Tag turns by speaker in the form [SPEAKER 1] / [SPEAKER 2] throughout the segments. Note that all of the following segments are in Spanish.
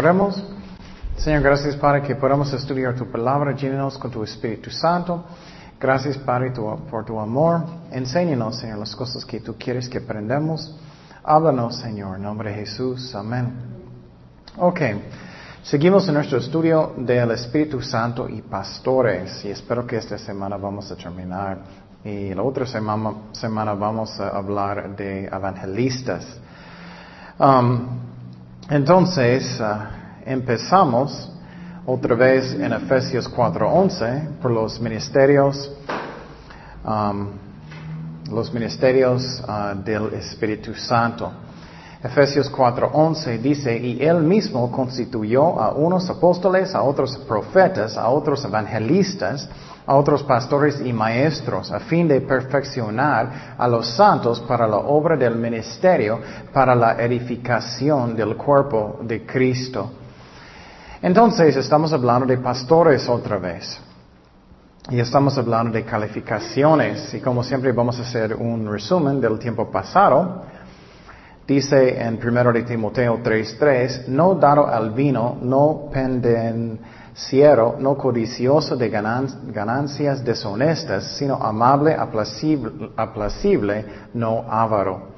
[SPEAKER 1] Oremos. Señor, gracias Padre que podamos estudiar tu palabra, llénanos con tu Espíritu Santo. Gracias Padre por tu amor. Enséñanos, Señor, las cosas que tú quieres que aprendamos. Háblanos, Señor, en nombre de Jesús. Amén. Ok. Seguimos en nuestro estudio del Espíritu Santo y pastores y espero que esta semana vamos a terminar y la otra semana, semana vamos a hablar de evangelistas. Um, entonces, uh, empezamos otra vez en Efesios 4:11 por los ministerios, los ministerios uh, del Espíritu Santo. Efesios 4:11 dice, y él mismo constituyó a unos apóstoles, a otros profetas, a otros evangelistas, a otros pastores y maestros, a fin de perfeccionar a los santos para la obra del ministerio, para la edificación del cuerpo de Cristo. Entonces, estamos hablando de pastores otra vez. Y estamos hablando de calificaciones. Y como siempre vamos a hacer un resumen del tiempo pasado. Dice en 1 de Timoteo 3:3, no dado al vino, no pendenciero, no codicioso de ganancias deshonestas, sino amable, aplacible, no avaro.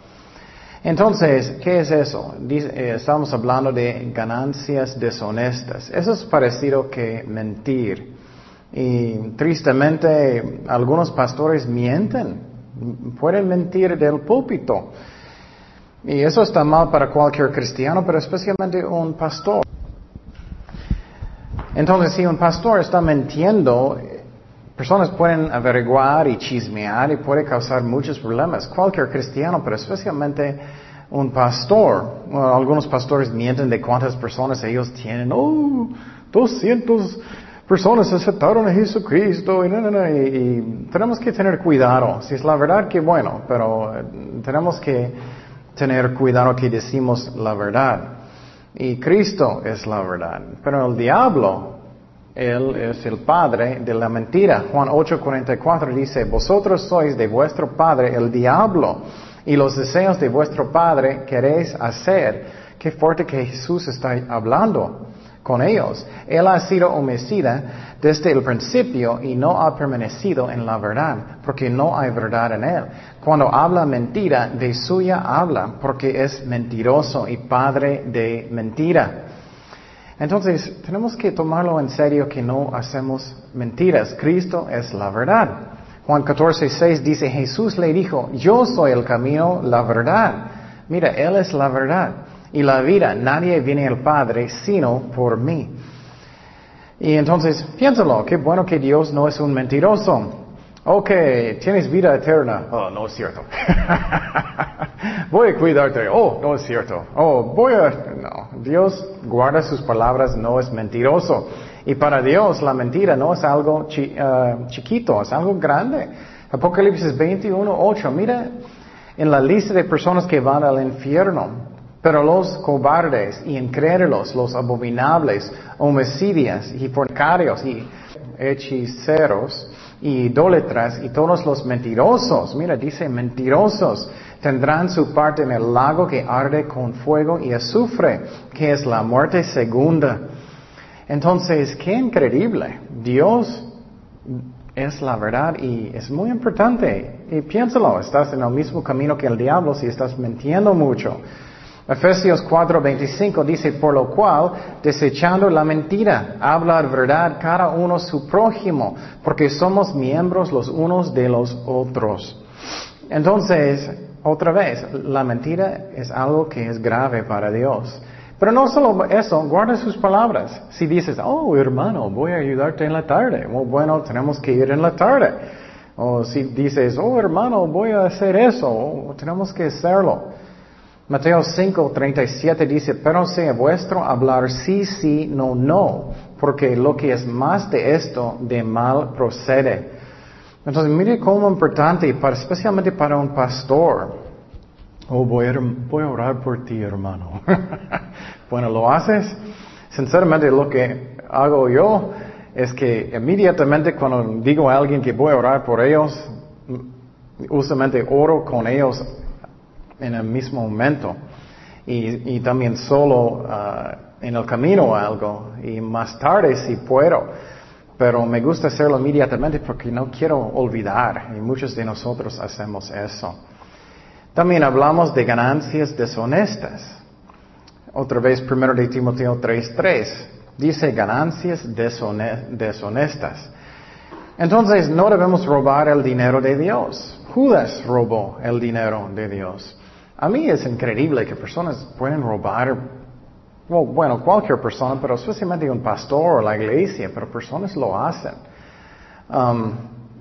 [SPEAKER 1] Entonces, ¿qué es eso? Eh, estamos hablando de ganancias deshonestas. Eso es parecido que mentir. Y tristemente, algunos pastores mienten. Pueden mentir del púlpito. Y eso está mal para cualquier cristiano, pero especialmente un pastor. Entonces, si un pastor está mintiendo, personas pueden averiguar y chismear y puede causar muchos problemas. Cualquier cristiano, pero especialmente un pastor. algunos pastores mienten de cuántas personas ellos tienen. Oh, 200 personas aceptaron a Jesucristo y, y tenemos que tener cuidado. Si es la verdad, que bueno, pero eh, tenemos que tener cuidado que decimos la verdad. Y Cristo es la verdad. Pero el diablo, él es el padre de la mentira. Juan 8:44 dice, vosotros sois de vuestro padre el diablo y los deseos de vuestro padre queréis hacer. Qué fuerte que Jesús está hablando con ellos. Él ha sido homicida desde el principio y no ha permanecido en la verdad, porque no hay verdad en él. Cuando habla mentira, de suya habla, porque es mentiroso y padre de mentira. Entonces, tenemos que tomarlo en serio que no hacemos mentiras. Cristo es la verdad. Juan 14, 6 dice, Jesús le dijo, yo soy el camino, la verdad. Mira, Él es la verdad y la vida. Nadie viene al Padre sino por mí. Y entonces, piénsalo, qué bueno que Dios no es un mentiroso. Ok, tienes vida eterna. Oh, no es cierto. voy a cuidarte. Oh, no es cierto. Oh, voy a... No, Dios guarda sus palabras, no es mentiroso. Y para Dios la mentira no es algo eh, chiquito, es algo grande. Apocalipsis 21, 8. Mira en la lista de personas que van al infierno. Pero los cobardes y incrédulos, los abominables, homicidios y fornicarios y hechiceros y idólatras y todos los mentirosos, mira, dice mentirosos, tendrán su parte en el lago que arde con fuego y azufre, que es la muerte segunda. Entonces, qué increíble. Dios es la verdad y es muy importante. Y piénsalo, estás en el mismo camino que el diablo si estás mintiendo mucho. Efesios 4:25 dice, por lo cual, desechando la mentira, habla verdad cada uno su prójimo, porque somos miembros los unos de los otros. Entonces, otra vez, la mentira es algo que es grave para Dios. Pero no solo eso, guarda sus palabras. Si dices, oh hermano, voy a ayudarte en la tarde, bueno, tenemos que ir en la tarde. O si dices, oh hermano, voy a hacer eso, tenemos que hacerlo. Mateo 5, 37 dice, pero sea vuestro hablar sí, sí, no, no, porque lo que es más de esto, de mal procede. Entonces, mire cómo importante, para, especialmente para un pastor. Oh, voy a, voy a orar por ti, hermano. bueno, ¿lo haces? Sinceramente, lo que hago yo es que inmediatamente cuando digo a alguien que voy a orar por ellos, usualmente oro con ellos en el mismo momento. Y, también solo uh, en el camino algo y más tarde si puedo. Pero me gusta hacerlo inmediatamente porque no quiero olvidar y muchos de nosotros hacemos eso. También hablamos de ganancias deshonestas. Otra vez, primero de Timoteo 3.3, dice ganancias deshonestas. Entonces, no debemos robar el dinero de Dios. Judas robó el dinero de Dios. A mí es increíble que personas pueden robar, bueno, cualquier persona, pero especialmente un pastor o la iglesia, pero personas lo hacen. Um,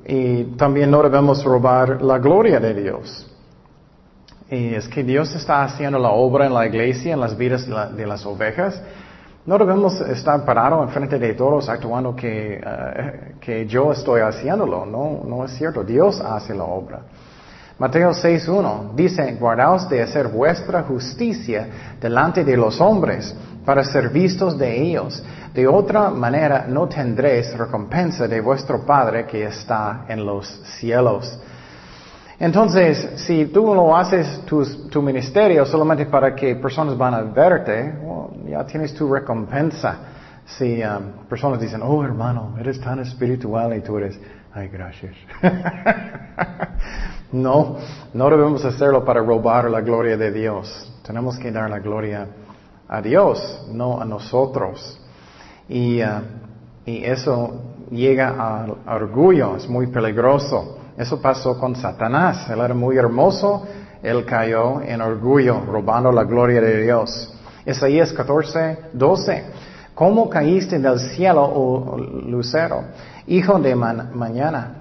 [SPEAKER 1] y también no debemos robar la gloria de Dios. Y es que Dios está haciendo la obra en la iglesia, en las vidas de, las ovejas. No debemos estar parados enfrente de todos actuando que, eh, que yo estoy haciéndolo. No, no es cierto. Dios hace la obra. Mateo 6.1 dice, guardaos de hacer vuestra justicia delante de los hombres para ser vistos de ellos. De otra manera no tendréis recompensa de vuestro Padre que está en los cielos. Entonces, si tú lo haces tu, ministerio solamente para que personas van a verte, ya tienes tu recompensa. Si um, personas dicen, oh hermano, eres tan espiritual y tú eres, ay gracias. No, no debemos hacerlo para robar la gloria de Dios. Tenemos que dar la gloria a Dios, no a nosotros. Y, uh, eso llega al orgullo, es muy peligroso. Eso pasó con Satanás. Él era muy hermoso, él cayó en orgullo, robando la gloria de Dios. Isaías 14, 12. ¿Cómo caíste del cielo, oh lucero, hijo de mañana?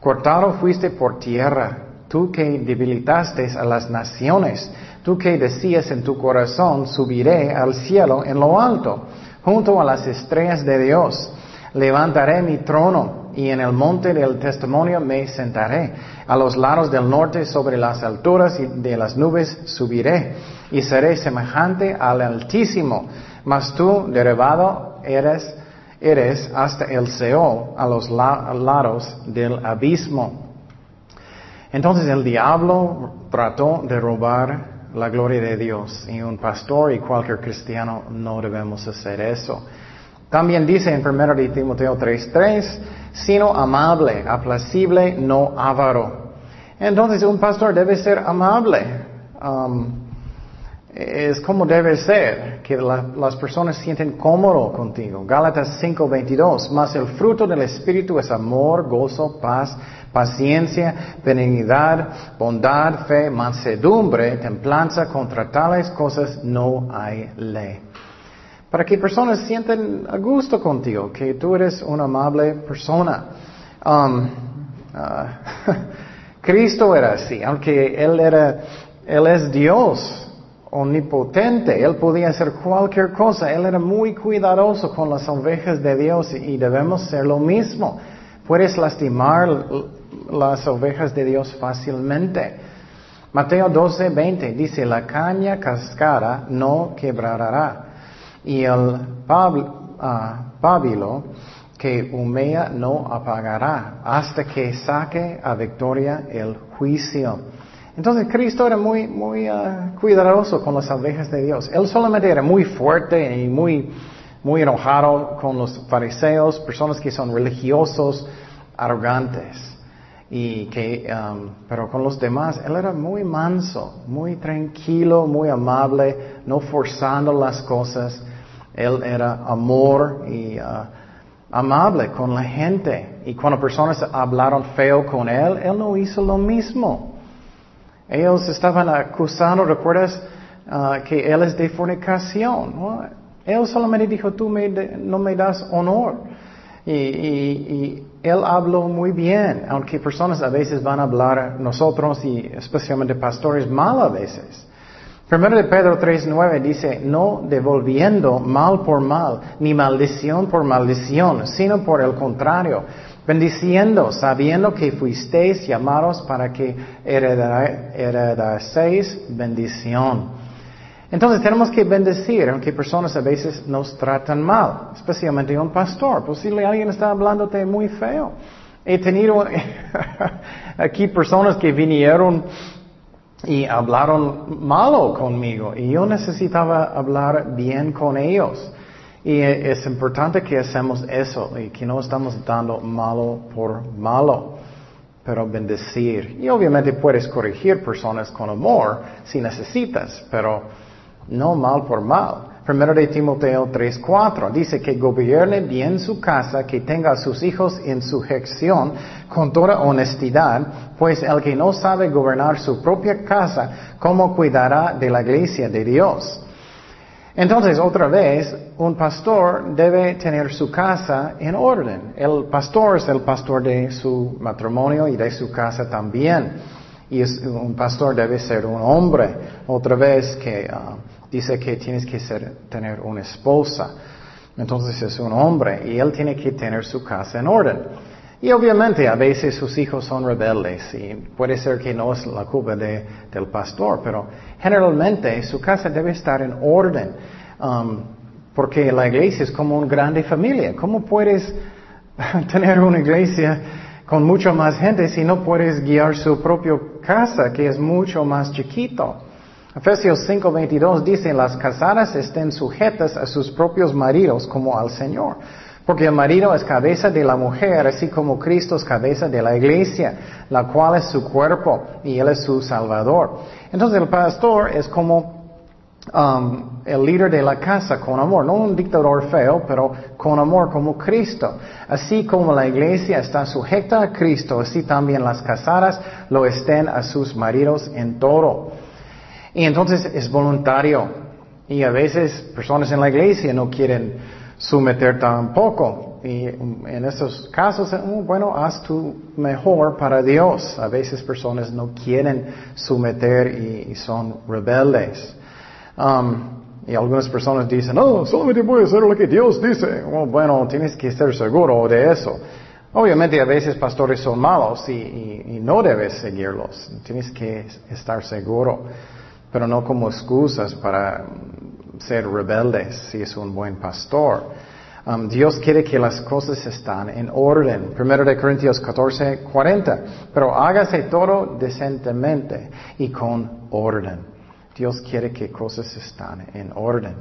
[SPEAKER 1] Cortado fuiste por tierra tú que debilitaste a las naciones, tú que decías en tu corazón, subiré al cielo en lo alto, junto a las estrellas de Dios. Levantaré mi trono y en el monte del testimonio me sentaré. A los lados del norte, sobre las alturas de las nubes, subiré y seré semejante al Altísimo. Mas tú, derribado, eres, eres hasta el Seol, a los lados del abismo. Entonces el diablo trató de robar la gloria de Dios y un pastor y cualquier cristiano no debemos hacer eso. También dice en 1 de Timoteo 3:3, sino amable, aplacible, no avaro. Entonces un pastor debe ser amable. Um, es como debe ser, que las personas sienten cómodo contigo. Gálatas 5:22, mas el fruto del Espíritu es amor, gozo, paz, paciencia, benignidad, bondad, fe, mansedumbre, templanza, contra tales cosas no hay ley. Para que personas sienten a gusto contigo, que tú eres una amable persona. Um, uh, Cristo era así, aunque Él era, Él es Dios omnipotente, Él podía hacer cualquier cosa, Él era muy cuidadoso con las ovejas de Dios y debemos ser lo mismo. Puedes lastimar las ovejas de Dios fácilmente. Mateo 12, 20 dice, la caña cascara no quebrará y el ah, pábilo que humea no apagará hasta que saque a victoria el juicio. Entonces Cristo era muy, muy ah, cuidadoso con las ovejas de Dios. Él solamente era muy fuerte y muy, muy enojado con los fariseos, personas que son religiosos, arrogantes. Y que, um, pero con los demás, él era muy manso, muy tranquilo, muy amable, no forzando las cosas. Él era amor y uh, amable con la gente. Y cuando personas hablaron feo con él, él no hizo lo mismo. Ellos estaban acusando, ¿recuerdas? Uh, que él es de fornicación. Él solamente dijo, tú no me das honor. Y, él habló muy bien, aunque personas a veces van a hablar, nosotros y especialmente pastores, mal a veces. Primero de Pedro 3.9 dice, no devolviendo mal por mal, ni maldición por maldición, sino por el contrario, bendiciendo, sabiendo que fuisteis llamados para que heredaseis bendición. Entonces tenemos que bendecir, aunque personas a veces nos tratan mal, especialmente un pastor. Posible alguien está hablándote muy feo. He tenido aquí personas que vinieron y hablaron malo conmigo y yo necesitaba hablar bien con ellos. Y es importante que hacemos eso y que no estamos dando malo por malo, pero bendecir. Y obviamente puedes corregir personas con amor si necesitas, pero no mal por mal. Primero de Timoteo 3:4 dice que gobierne bien su casa, que tenga a sus hijos en sujeción con toda honestidad, pues el que no sabe gobernar su propia casa, ¿cómo cuidará de la iglesia de Dios? Entonces, otra vez, un pastor debe tener su casa en orden. El pastor es el pastor de su matrimonio y de su casa también. Y un pastor debe ser un hombre. Otra vez que ah, dice que tienes que tener una esposa. Entonces es un hombre y él tiene que tener su casa en orden. Y obviamente a veces sus hijos son rebeldes y puede ser que no es la culpa de, del pastor, pero generalmente su casa debe estar en orden. Um, porque la iglesia es como una grande familia. ¿Cómo puedes tener una iglesia con mucha más gente si no puedes guiar su propia casa, que es mucho más chiquito? Efesios 5:22 dice, las casadas estén sujetas a sus propios maridos como al Señor. Porque el marido es cabeza de la mujer, así como Cristo es cabeza de la iglesia, la cual es su cuerpo y Él es su salvador. Entonces el pastor es como um, el líder de la casa con amor, no un dictador feo, pero con amor como Cristo. Así como la iglesia está sujeta a Cristo, así también las casadas lo estén a sus maridos en todo. Y entonces es voluntario. Y a veces personas en la iglesia no quieren someter tampoco. Y en estos casos, oh, bueno, haz tu mejor para Dios. A veces personas no quieren someter y, son rebeldes. Um, y algunas personas dicen, no, solamente voy a hacer lo que Dios dice. Oh, bueno, tienes que estar seguro de eso. Obviamente a veces pastores son malos y no debes seguirlos. Tienes que estar seguro pero no como excusas para ser rebeldes si es un buen pastor. Um, Dios quiere que las cosas están en orden. Primero de Corintios 14, 40. Pero hágase todo decentemente y con orden. Dios quiere que cosas están en orden.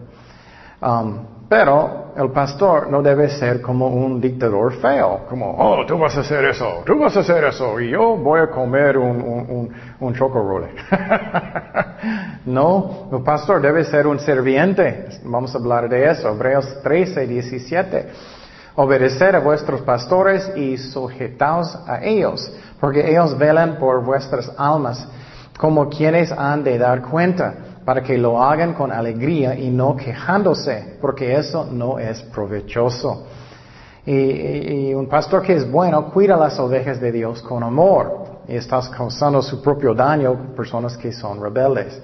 [SPEAKER 1] Um, pero el pastor no debe ser como un dictador feo, como, oh, tú vas a hacer eso, tú vas a hacer eso, y yo voy a comer un, un, un, no, el pastor debe ser un serviente. Vamos a hablar de eso. Hebreos 13, 17. Obedecer a vuestros pastores y sujetaos a ellos, porque ellos velan por vuestras almas, como quienes han de dar cuenta para que lo hagan con alegría y no quejándose, porque eso no es provechoso. Y, un pastor que es bueno cuida las ovejas de Dios con amor y estás causando su propio daño personas que son rebeldes.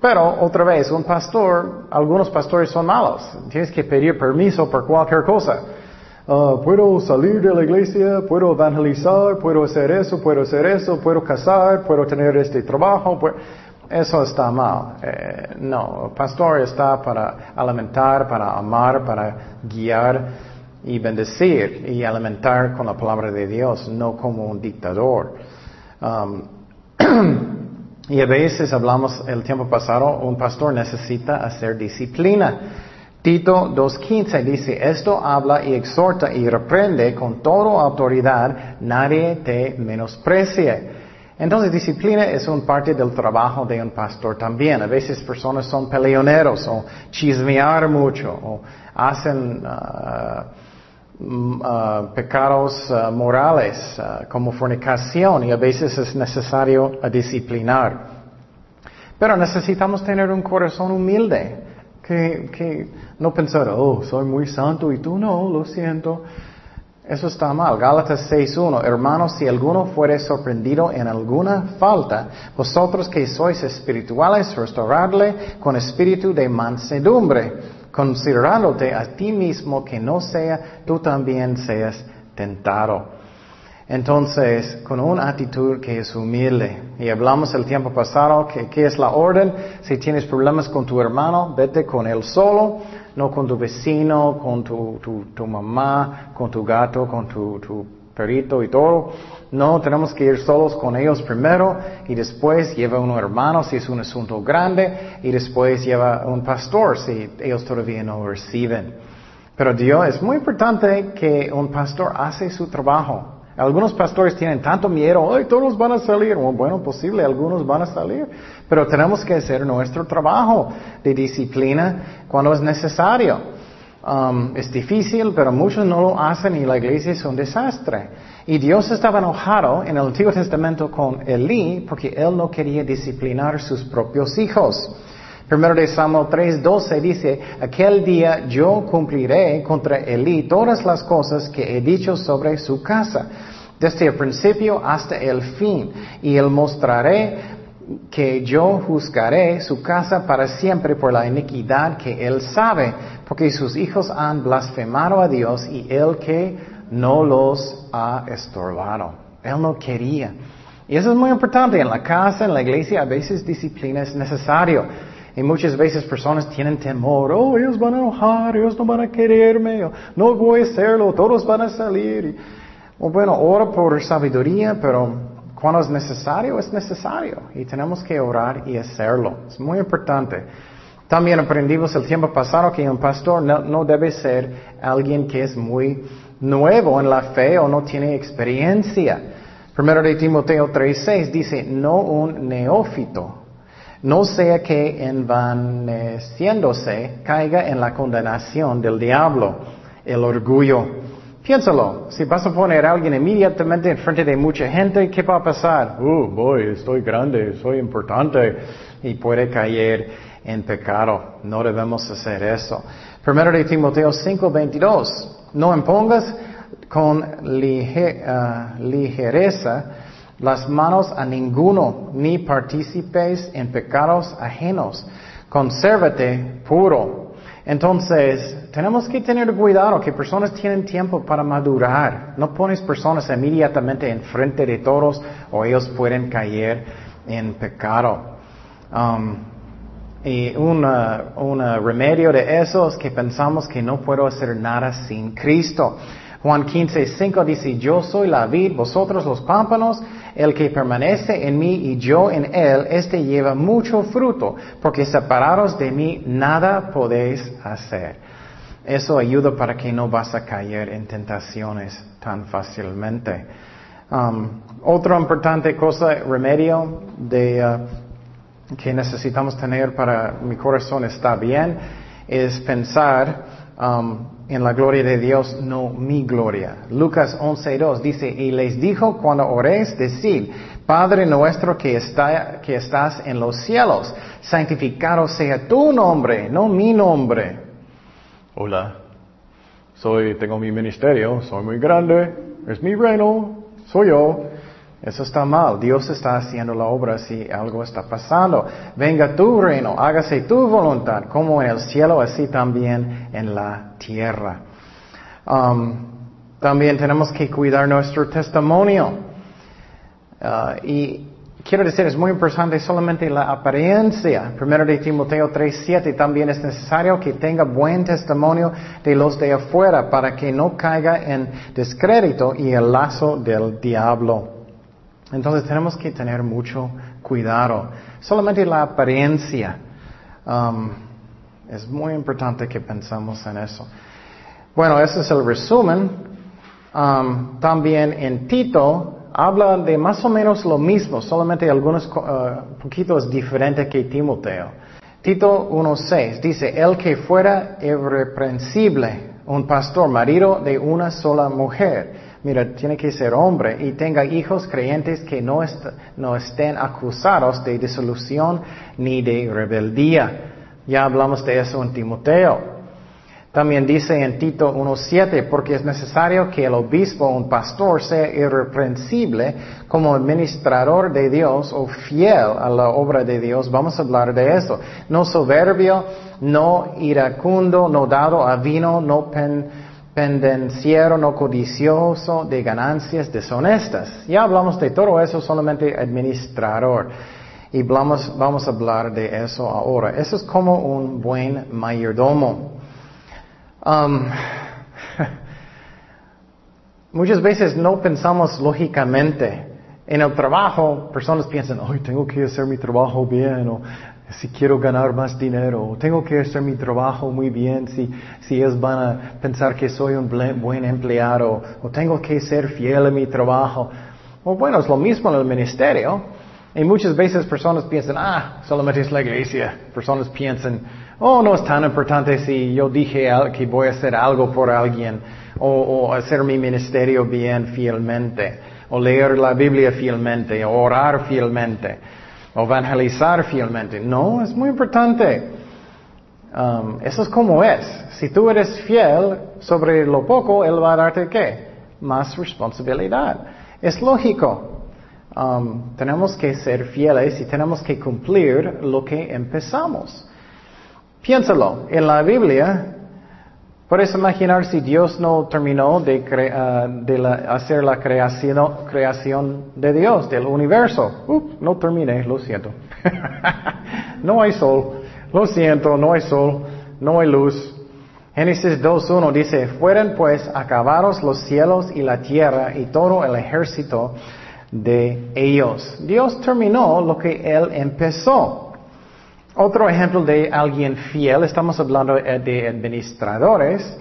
[SPEAKER 1] Pero otra vez, un pastor, algunos pastores son malos. Tienes que pedir permiso por cualquier cosa. Ah, puedo salir de la iglesia, puedo evangelizar, puedo hacer eso, puedo hacer eso, puedo casar, puedo tener este trabajo. Eso está mal. Eh, no, el pastor está para alimentar, para amar, para guiar y bendecir y alimentar con la palabra de Dios, no como un dictador. Um, y a veces hablamos el tiempo pasado, un pastor necesita hacer disciplina. Tito 2.15 dice, esto habla y exhorta y reprende con toda autoridad, nadie te menosprecie. Entonces, disciplina es un parte del trabajo de un pastor también. A veces personas son peleoneros o chismear mucho o hacen uh, uh, pecados uh, morales como fornicación y a veces es necesario disciplinar. Pero necesitamos tener un corazón humilde, que, que no pensar, oh, soy muy santo y tú no, lo siento. Eso está mal. Gálatas 6.1. Hermanos, si alguno fuere sorprendido en alguna falta, vosotros que sois espirituales, restauradle con espíritu de mansedumbre, considerándote a ti mismo que no sea tú también seas tentado. Entonces, con una actitud que es humilde. Y hablamos el tiempo pasado que, ¿qué es la orden. Si tienes problemas con tu hermano, vete con él solo no con tu vecino, con tu, tu, mamá, con tu gato, con tu, tu perrito y todo. No, tenemos que ir solos con ellos primero y después lleva un hermano si es un asunto grande y después lleva un pastor si ellos todavía no reciben. Pero Dios es muy importante que un pastor hace su trabajo. Algunos pastores tienen tanto miedo, ay, todos van a salir. Bueno, posible, algunos van a salir. Pero tenemos que hacer nuestro trabajo de disciplina cuando es necesario. Um, es difícil, pero muchos no lo hacen y la iglesia es un desastre. Y Dios estaba enojado en el Antiguo Testamento con Elí porque él no quería disciplinar sus propios hijos. Primero de Samuel 3:12 dice, aquel día yo cumpliré contra Elí todas las cosas que he dicho sobre su casa, desde el principio hasta el fin, y él mostraré que yo juzgaré su casa para siempre por la iniquidad que él sabe, porque sus hijos han blasfemado a Dios y él que no los ha estorbado. Él no quería. Y eso es muy importante. En la casa, en la iglesia, a veces disciplina es necesario. Y muchas veces personas tienen temor, oh, ellos van a enojar, ellos no van a quererme, no voy a hacerlo, todos van a salir. bueno, ora por sabiduría, pero cuando es necesario, es necesario. Y tenemos que orar y hacerlo. Es muy importante. También aprendimos el tiempo pasado que un pastor no, debe ser alguien que es muy nuevo en la fe o no tiene experiencia. Primero de Timoteo 3:6 dice, no un neófito, no sea que envaneciéndose caiga en la condenación del diablo, el orgullo. Piénsalo, si vas a poner a alguien inmediatamente en frente de mucha gente, ¿qué va a pasar? Uh, voy, estoy grande, soy importante y puede caer en pecado. No debemos hacer eso. Primero de Timoteo 5:22, no impongas con ah, ligereza las manos a ninguno, ni participes en pecados ajenos. Consérvate puro entonces, tenemos que tener cuidado que personas tienen tiempo para madurar. No pones personas inmediatamente enfrente de todos o ellos pueden caer en pecado. Um, y un remedio de eso es que pensamos que no puedo hacer nada sin Cristo. Juan 15, 5 dice, yo soy la vid, vosotros los pámpanos, el que permanece en mí y yo en él, este lleva mucho fruto, porque separados de mí nada podéis hacer. Eso ayuda para que no vas a caer en tentaciones tan fácilmente. Um, otra importante cosa, remedio de, uh, que necesitamos tener para mi corazón está bien, es pensar um, en la gloria de Dios, no mi gloria. Lucas 11.2 dice, y les dijo cuando oréis, decid, Padre nuestro que, está, que estás en los cielos, santificado sea tu nombre, no mi nombre. Hola, soy, tengo mi ministerio, soy muy grande, es mi reino, soy yo. Eso está mal. Dios está haciendo la obra si algo está pasando. Venga tu reino, hágase tu voluntad, como en el cielo, así también en la tierra. Um, también tenemos que cuidar nuestro testimonio. Uh, y quiero decir, es muy importante solamente la apariencia. Primero de Timoteo 3:7 también es necesario que tenga buen testimonio de los de afuera para que no caiga en descrédito y el lazo del diablo. Entonces tenemos que tener mucho cuidado. Solamente la apariencia. Um, es muy importante que pensamos en eso. Bueno, ese es el resumen. Um, también en Tito habla de más o menos lo mismo, solamente algunos uh, poquitos diferentes que Timoteo. Tito 1.6 dice, el que fuera irreprensible, un pastor, marido de una sola mujer, Mira, tiene que ser hombre y tenga hijos creyentes que no, no estén acusados de disolución ni de rebeldía. Ya hablamos de eso en Timoteo. También dice en Tito 1.7, porque es necesario que el obispo o un pastor sea irreprensible como administrador de Dios o fiel a la obra de Dios. Vamos a hablar de eso. No soberbio, no iracundo, no dado a vino, no pen, pendenciero, no codicioso de ganancias deshonestas. Ya hablamos de todo eso, solamente administrador. Y vamos, vamos a hablar de eso ahora. Eso es como un buen mayordomo. Um, muchas veces no pensamos lógicamente. En el trabajo, personas piensan, hoy tengo que hacer mi trabajo bien, o si quiero ganar más dinero, o tengo que hacer mi trabajo muy bien, si, si ellos van a pensar que soy un buen empleado, o tengo que ser fiel a mi trabajo. O bueno, es lo mismo en el ministerio. Y muchas veces personas piensan, ah, solamente es la iglesia. Personas piensan, oh, no es tan importante si yo dije que voy a hacer algo por alguien, o, o hacer mi ministerio bien fielmente o leer la Biblia fielmente, o orar fielmente, o evangelizar fielmente. No, es muy importante. Um, eso es como es. Si tú eres fiel sobre lo poco, Él va a darte qué? Más responsabilidad. Es lógico. Um, tenemos que ser fieles y tenemos que cumplir lo que empezamos. Piénsalo, en la Biblia Puedes imaginar si Dios no terminó de, ah, hacer la creación, creación, de Dios, del universo. no terminé, lo siento. no hay sol, lo siento, no hay sol, no hay luz. Génesis 2.1 dice, fueron pues acabados los cielos y la tierra y todo el ejército de ellos. Dios terminó lo que Él empezó. Otro ejemplo de alguien fiel, estamos hablando eh, de administradores.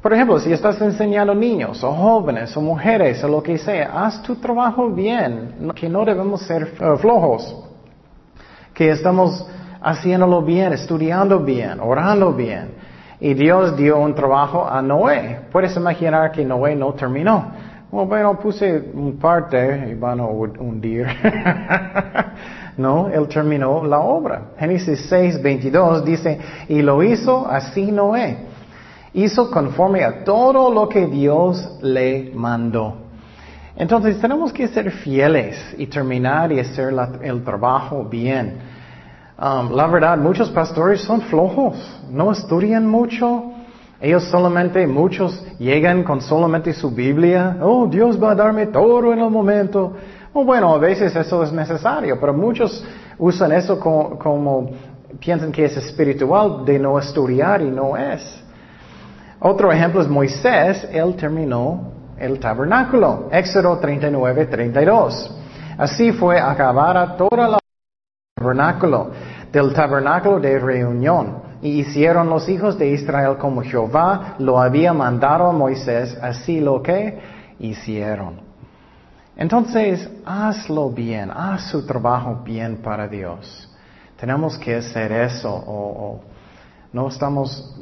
[SPEAKER 1] Por ejemplo, si estás enseñando niños o jóvenes o mujeres o lo que sea, haz tu trabajo bien, que no debemos ser eh, flojos, que estamos haciéndolo bien, estudiando bien, orando bien. Y Dios dio un trabajo a Noé. Puedes imaginar que Noé no terminó. Bueno, puse un parte y van a hundir. No, él terminó la obra. Génesis 6, 22 dice, y lo hizo así Noé. Hizo conforme a todo lo que Dios le mandó. Entonces tenemos que ser fieles y terminar y hacer el trabajo bien. Um, la verdad, muchos pastores son flojos, no estudian mucho. Ellos solamente, muchos llegan con solamente su Biblia. Oh, Dios va a darme todo en el momento. Oh, bueno, a veces eso es necesario, pero muchos usan eso como, piensan que es espiritual de no estudiar y no es. Otro ejemplo es Moisés, él terminó el tabernáculo. Éxodo 39, 32. Así fue acabada toda la tabernáculo, del tabernáculo de reunión. Y hicieron los hijos de Israel como Jehová lo había mandado a Moisés, así lo que hicieron. Entonces, hazlo bien, haz su trabajo bien para Dios. Tenemos que hacer eso o, no estamos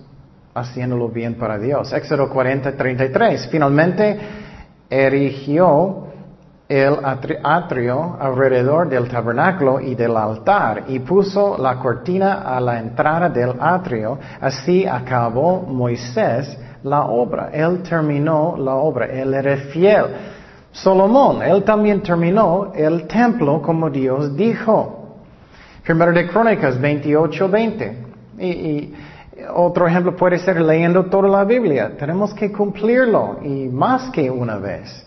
[SPEAKER 1] haciéndolo bien para Dios. Éxodo 40, 33. Finalmente erigió el atrio alrededor del tabernáculo y del altar y puso la cortina a la entrada del atrio. Así acabó Moisés la obra. Él terminó la obra. Él era fiel. Solomón, él también terminó el templo como Dios dijo. Primero de Crónicas 28, 20. Y, otro ejemplo puede ser leyendo toda la Biblia. Tenemos que cumplirlo y más que una vez.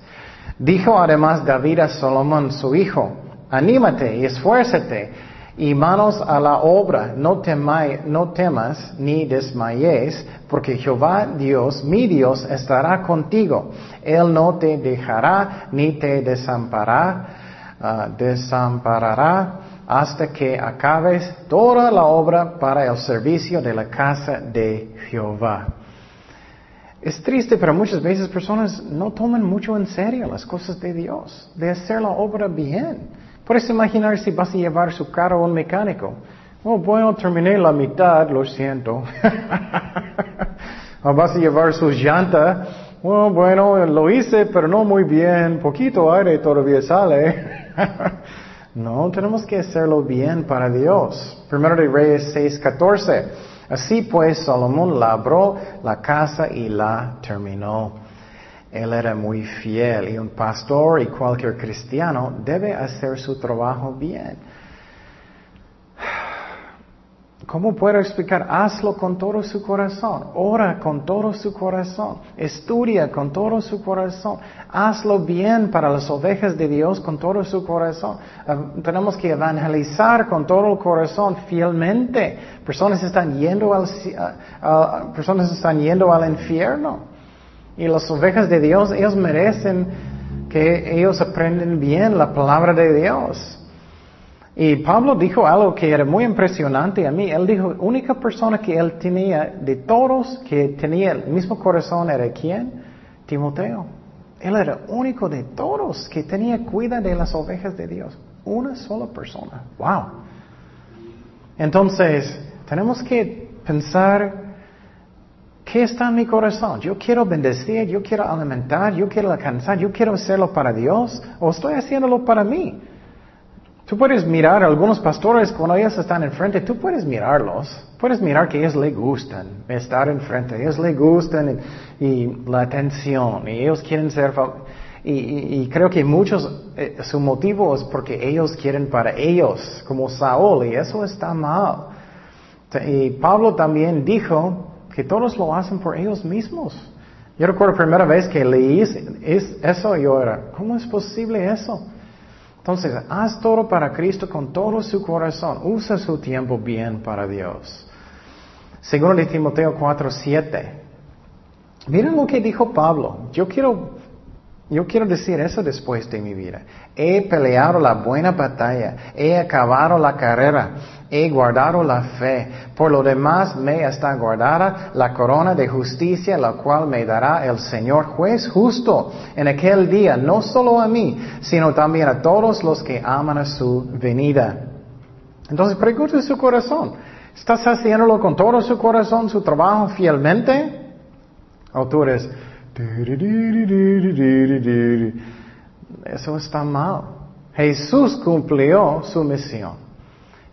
[SPEAKER 1] Dijo además David a Solomón, su hijo, anímate y esfuérzate y manos a la obra, no, no temas ni desmayes, porque Jehová Dios, mi Dios, estará contigo. Él no te dejará ni te desamparará, ah, desamparará hasta que acabes toda la obra para el servicio de la casa de Jehová. Es triste, pero muchas veces personas no toman mucho en serio las cosas de Dios, de hacer la obra bien. Puedes imaginar si vas a llevar su carro a un mecánico. Oh, bueno, terminé la mitad, lo siento. o vas a llevar su llanta. Oh, bueno, lo hice, pero no muy bien. Poquito aire todavía sale. no, tenemos que hacerlo bien para Dios. Primero de Reyes 6:14. Así pues, Salomón labró la casa y la terminó. Él era muy fiel y un pastor y cualquier cristiano debe hacer su trabajo bien. ¿Cómo puedo explicar? Hazlo con todo su corazón. Ora con todo su corazón. Estudia con todo su corazón. Hazlo bien para las ovejas de Dios con todo su corazón. Ah, tenemos que evangelizar con todo el corazón fielmente. Personas están yendo al, personas están yendo al infierno. Y las ovejas de Dios, ellos merecen que ellos aprenden bien la palabra de Dios. Y Pablo dijo algo que era muy impresionante a mí. Él dijo, única persona que él tenía de todos que tenía el mismo corazón era quién? Timoteo. Él era único de todos que tenía cuida de las ovejas de Dios. Una sola persona. Wow. Entonces, tenemos que pensar ¿Qué está en mi corazón? Yo quiero bendecir, yo quiero alimentar, yo quiero alcanzar, yo quiero hacerlo para Dios o estoy haciéndolo para mí. Tú puedes mirar a algunos pastores cuando ellos están enfrente, tú puedes mirarlos, puedes mirar que ellos les gustan estar enfrente, ellos les gustan y, la atención y ellos quieren ser... Y, creo que muchos, eh, su motivo es porque ellos quieren para ellos, como Saúl, y eso está mal. Y Pablo también dijo, que todos lo hacen por ellos mismos. Yo recuerdo la primera vez que leí eso, yo era, ¿cómo es posible eso? Entonces, haz todo para Cristo con todo su corazón. Usa su tiempo bien para Dios. Segundo de Timoteo 4, 7. Miren lo que dijo Pablo. Yo quiero yo quiero decir eso después de mi vida. He peleado la buena batalla, he acabado la carrera, he guardado la fe. Por lo demás me está guardada la corona de justicia, la cual me dará el Señor juez justo en aquel día, no solo a mí, sino también a todos los que aman a su venida. Entonces pregunte su corazón. ¿Estás haciéndolo con todo su corazón, su trabajo fielmente? ¿O tú eres, eso está mal. Jesús cumplió su misión.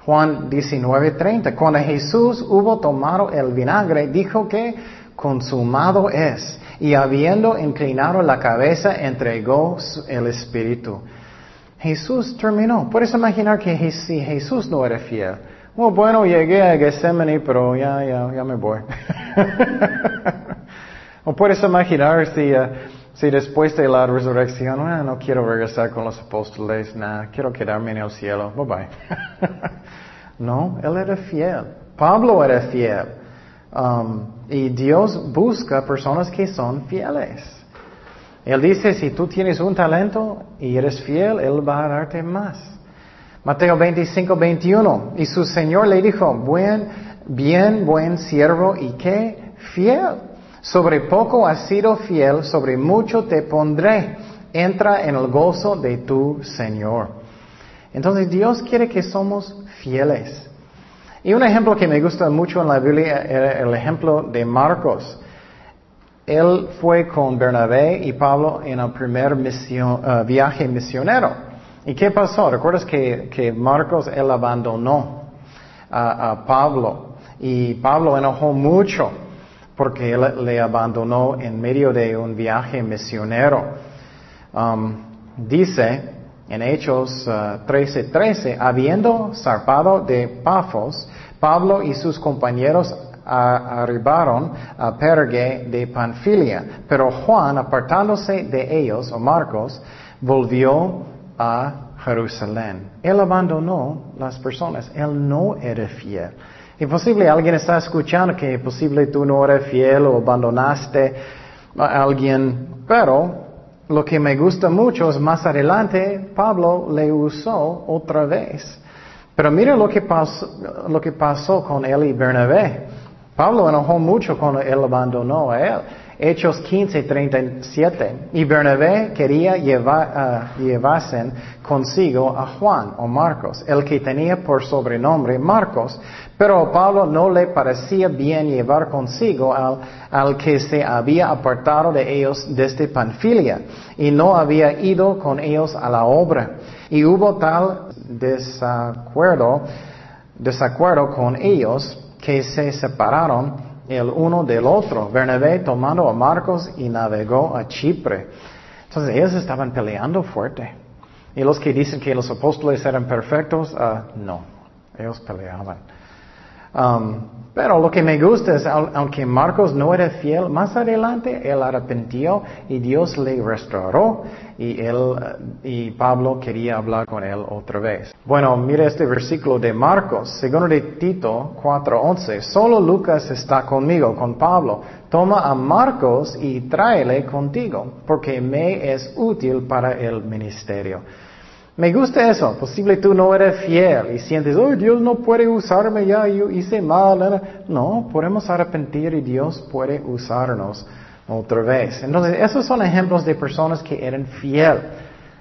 [SPEAKER 1] Juan 19:30, cuando Jesús hubo tomado el vinagre, dijo que consumado es. Y habiendo inclinado la cabeza, entregó el Espíritu. Jesús terminó. Puedes imaginar que si Jesús no era fiel. Oh, bueno, llegué a Gethsemane, pero ya, ya, ya me voy. O puedes imaginar si, eh, si después de la resurrección, ah, no quiero regresar con los apóstoles, nada, quiero quedarme en el cielo, bye bye. no, él era fiel. Pablo era fiel. Um, y Dios busca personas que son fieles. Él dice, si tú tienes un talento y eres fiel, Él va a darte más. Mateo 25, 21. Y su Señor le dijo, buen, bien, buen siervo y qué fiel. Sobre poco has sido fiel, sobre mucho te pondré. Entra en el gozo de tu Señor. Entonces Dios quiere que somos fieles. Y un ejemplo que me gusta mucho en la Biblia era el ejemplo de Marcos. Él fue con Bernabé y Pablo en el primer uh, viaje misionero. ¿Y qué pasó? ¿Recuerdas que, Marcos, él abandonó a Pablo? Y Pablo enojó mucho porque él le abandonó en medio de un viaje misionero. Um, dice en Hechos 13:13, uh, habiendo zarpado de Pafos, Pablo y sus compañeros arribaron a Pergue de Panfilia, pero Juan, apartándose de ellos, o Marcos, volvió a Jerusalén. Él abandonó las personas, él no era fiel. Y posible alguien está escuchando que posible tú no eres fiel o abandonaste a alguien, pero lo que me gusta mucho es más adelante Pablo le usó otra vez. Pero mira lo que pasó, lo que pasó con él y Bernabé. Pablo enojó mucho cuando él abandonó a él. Hechos 15, 37. Y Bernabé quería llevar, uh, consigo a Juan o Marcos, el que tenía por sobrenombre Marcos, pero a Pablo no le parecía bien llevar consigo al, al que se había apartado de ellos desde Panfilia y no había ido con ellos a la obra. Y hubo tal desacuerdo, desacuerdo con ellos que se separaron el uno del otro. Bernabé tomando a Marcos y navegó a Chipre. Entonces ellos estaban peleando fuerte. Y los que dicen que los apóstoles eran perfectos, ah, no, ellos peleaban. Um, pero lo que me gusta es, aunque Marcos no era fiel, más adelante él arrepintió y Dios le restauró y él y Pablo quería hablar con él otra vez. Bueno, mire este versículo de Marcos, segundo de Tito 4:11. Solo Lucas está conmigo, con Pablo. Toma a Marcos y tráele contigo, porque me es útil para el ministerio. Me gusta eso. Posible tú no eres fiel y sientes, oh, Dios no puede usarme ya, yo hice mal. No, podemos arrepentir y Dios puede usarnos otra vez. Entonces, esos son ejemplos de personas que eran fiel.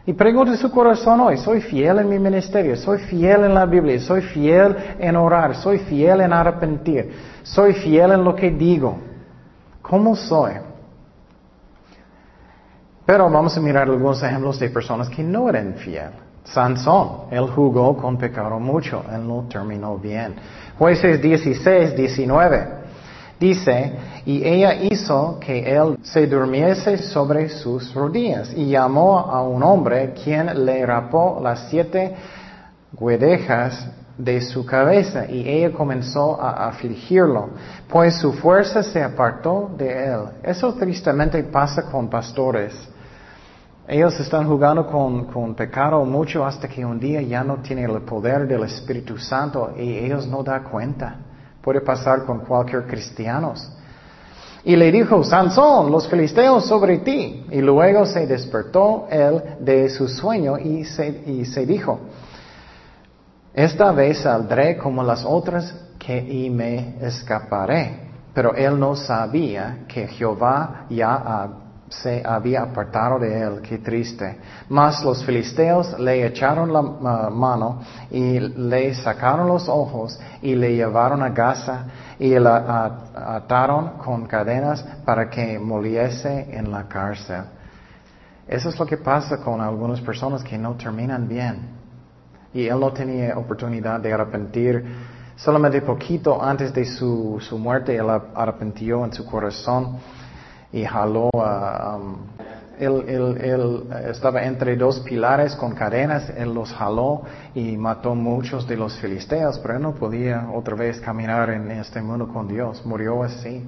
[SPEAKER 1] Y pregunte su corazón hoy, ¿soy fiel en mi ministerio? ¿Soy fiel en la Biblia? ¿Soy fiel en orar? ¿Soy fiel en arrepentir? ¿Soy fiel en lo que digo? ¿Cómo soy? Pero vamos a mirar algunos ejemplos de personas que no eran fieles. Sansón, él jugó con pecado mucho, él no terminó bien. Jueces 16, 19. Dice, y ella hizo que él se durmiese sobre sus rodillas y llamó a un hombre quien le rapó las siete guedejas de su cabeza y ella comenzó a afligirlo, pues su fuerza se apartó de él. Eso tristemente pasa con pastores. Ellos están jugando con, pecado mucho hasta que un día ya no tienen el poder del Espíritu Santo y ellos no dan cuenta. Puede pasar con cualquier cristiano. Y le dijo, Sansón, los filisteos sobre ti. Y luego se despertó él de su sueño y se, y se dijo, esta vez saldré como las otras que y me escaparé. Pero él no sabía que Jehová ya se había apartado de él, qué triste. Mas los filisteos le echaron la mano y le sacaron los ojos y le llevaron a Gaza y la ataron con cadenas para que moliese en la cárcel. Eso es lo que pasa con algunas personas que no terminan bien. Y él no tenía oportunidad de arrepentir. Solamente poquito antes de su, su muerte, él arrepintió en su corazón y jaló a... Um, él, estaba entre dos pilares con cadenas, él los jaló y mató muchos de los filisteos, pero él no podía otra vez caminar en este mundo con Dios, murió así.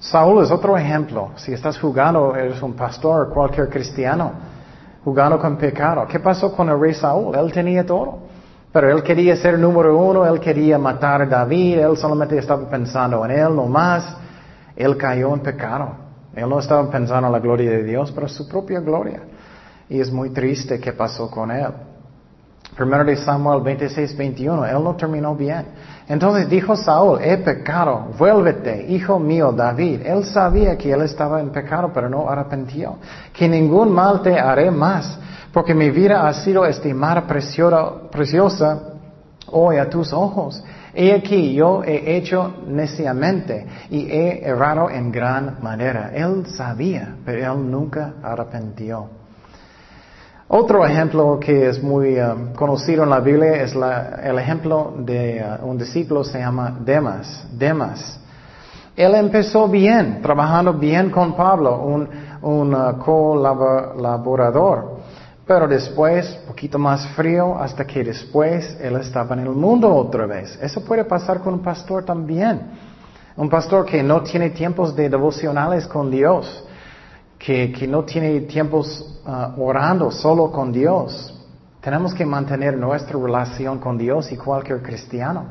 [SPEAKER 1] Saúl es otro ejemplo. Si estás jugando, eres un pastor, cualquier cristiano, jugando con pecado. ¿Qué pasó con el rey Saúl? Él tenía todo. Pero él quería ser número uno, él quería matar a David, él solamente estaba pensando en él, no más. Él cayó en pecado. Él no estaba pensando en la gloria de Dios, pero su propia gloria. Y es muy triste que pasó con él. Primero de Samuel 26, 21, él no terminó bien. Entonces dijo Saúl, he pecado, vuélvete, hijo mío David. Él sabía que él estaba en pecado, pero no arrepintió. Que ningún mal te haré más, porque mi vida ha sido estimada preciosa hoy a tus ojos. He aquí, yo he hecho neciamente y he errado en gran manera. Él sabía, pero él nunca arrepintió. Otro ejemplo que es muy um, conocido en la Biblia es el ejemplo de uh, un discípulo se llama Demas. Demas. Él empezó bien, trabajando bien con Pablo, un, un uh, colaborador. Pero después, poquito más frío, hasta que después él estaba en el mundo otra vez. Eso puede pasar con un pastor también. Un pastor que no tiene tiempos de devocionales con Dios, que, que no tiene tiempos uh, orando solo con Dios. Tenemos que mantener nuestra relación con Dios y cualquier cristiano.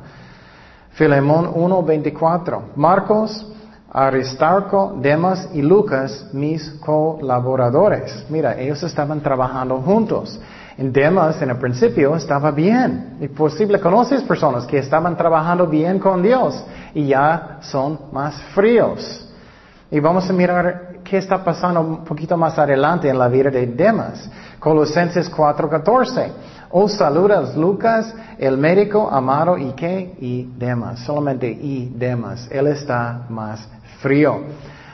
[SPEAKER 1] Filemón 1.24. Marcos Aristarco, Demas y Lucas, mis colaboradores. Mira, ellos estaban trabajando juntos. En Demas, en el principio, estaba bien. Y posible conoces personas que estaban trabajando bien con Dios y ya son más fríos. Y vamos a mirar qué está pasando un poquito más adelante en la vida de Demas. Colosenses 4:14. Os saludas Lucas, el médico amado y qué? Y Demas. Solamente y Demas. Él está más frío.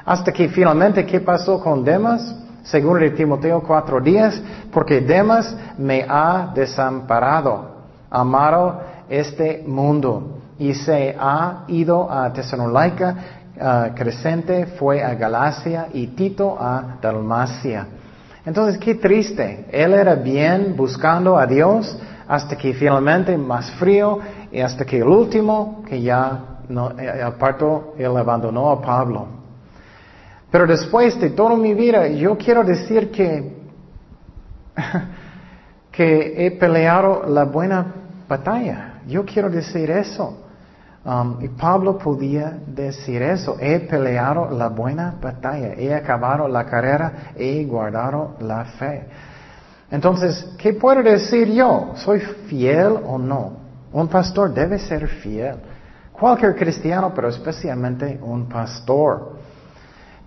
[SPEAKER 1] Hasta que finalmente, ¿qué pasó con Demas? Según de Timoteo cuatro días, porque Demas me ha desamparado, amado este mundo, y se ha ido a Tesalónica, uh, Crescente fue a Galacia y Tito a Dalmacia. Entonces, qué triste. Él era bien buscando a Dios, hasta que finalmente más frío y hasta que el último, que ya no, eh, apartó, él abandonó a Pablo. Pero después de toda mi vida, yo quiero decir que, que he peleado la buena batalla. Yo quiero decir eso. Um, y Pablo podía decir eso. He peleado la buena batalla. He acabado la carrera. He guardado la fe. Entonces, ¿qué puedo decir yo? ¿Soy fiel o no? Un pastor debe ser fiel. Cualquier cristiano, pero especialmente un pastor.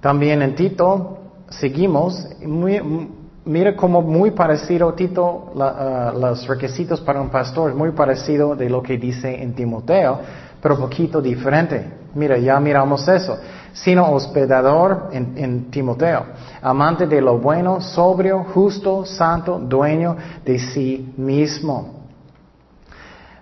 [SPEAKER 1] También en Tito seguimos, mira como muy parecido Tito, uh, los requisitos para un pastor, es muy parecido de lo que dice en Timoteo, pero poquito diferente. Mira, ya miramos eso. Sino hospedador en, Timoteo, amante de lo bueno, sobrio, justo, santo, dueño de sí mismo.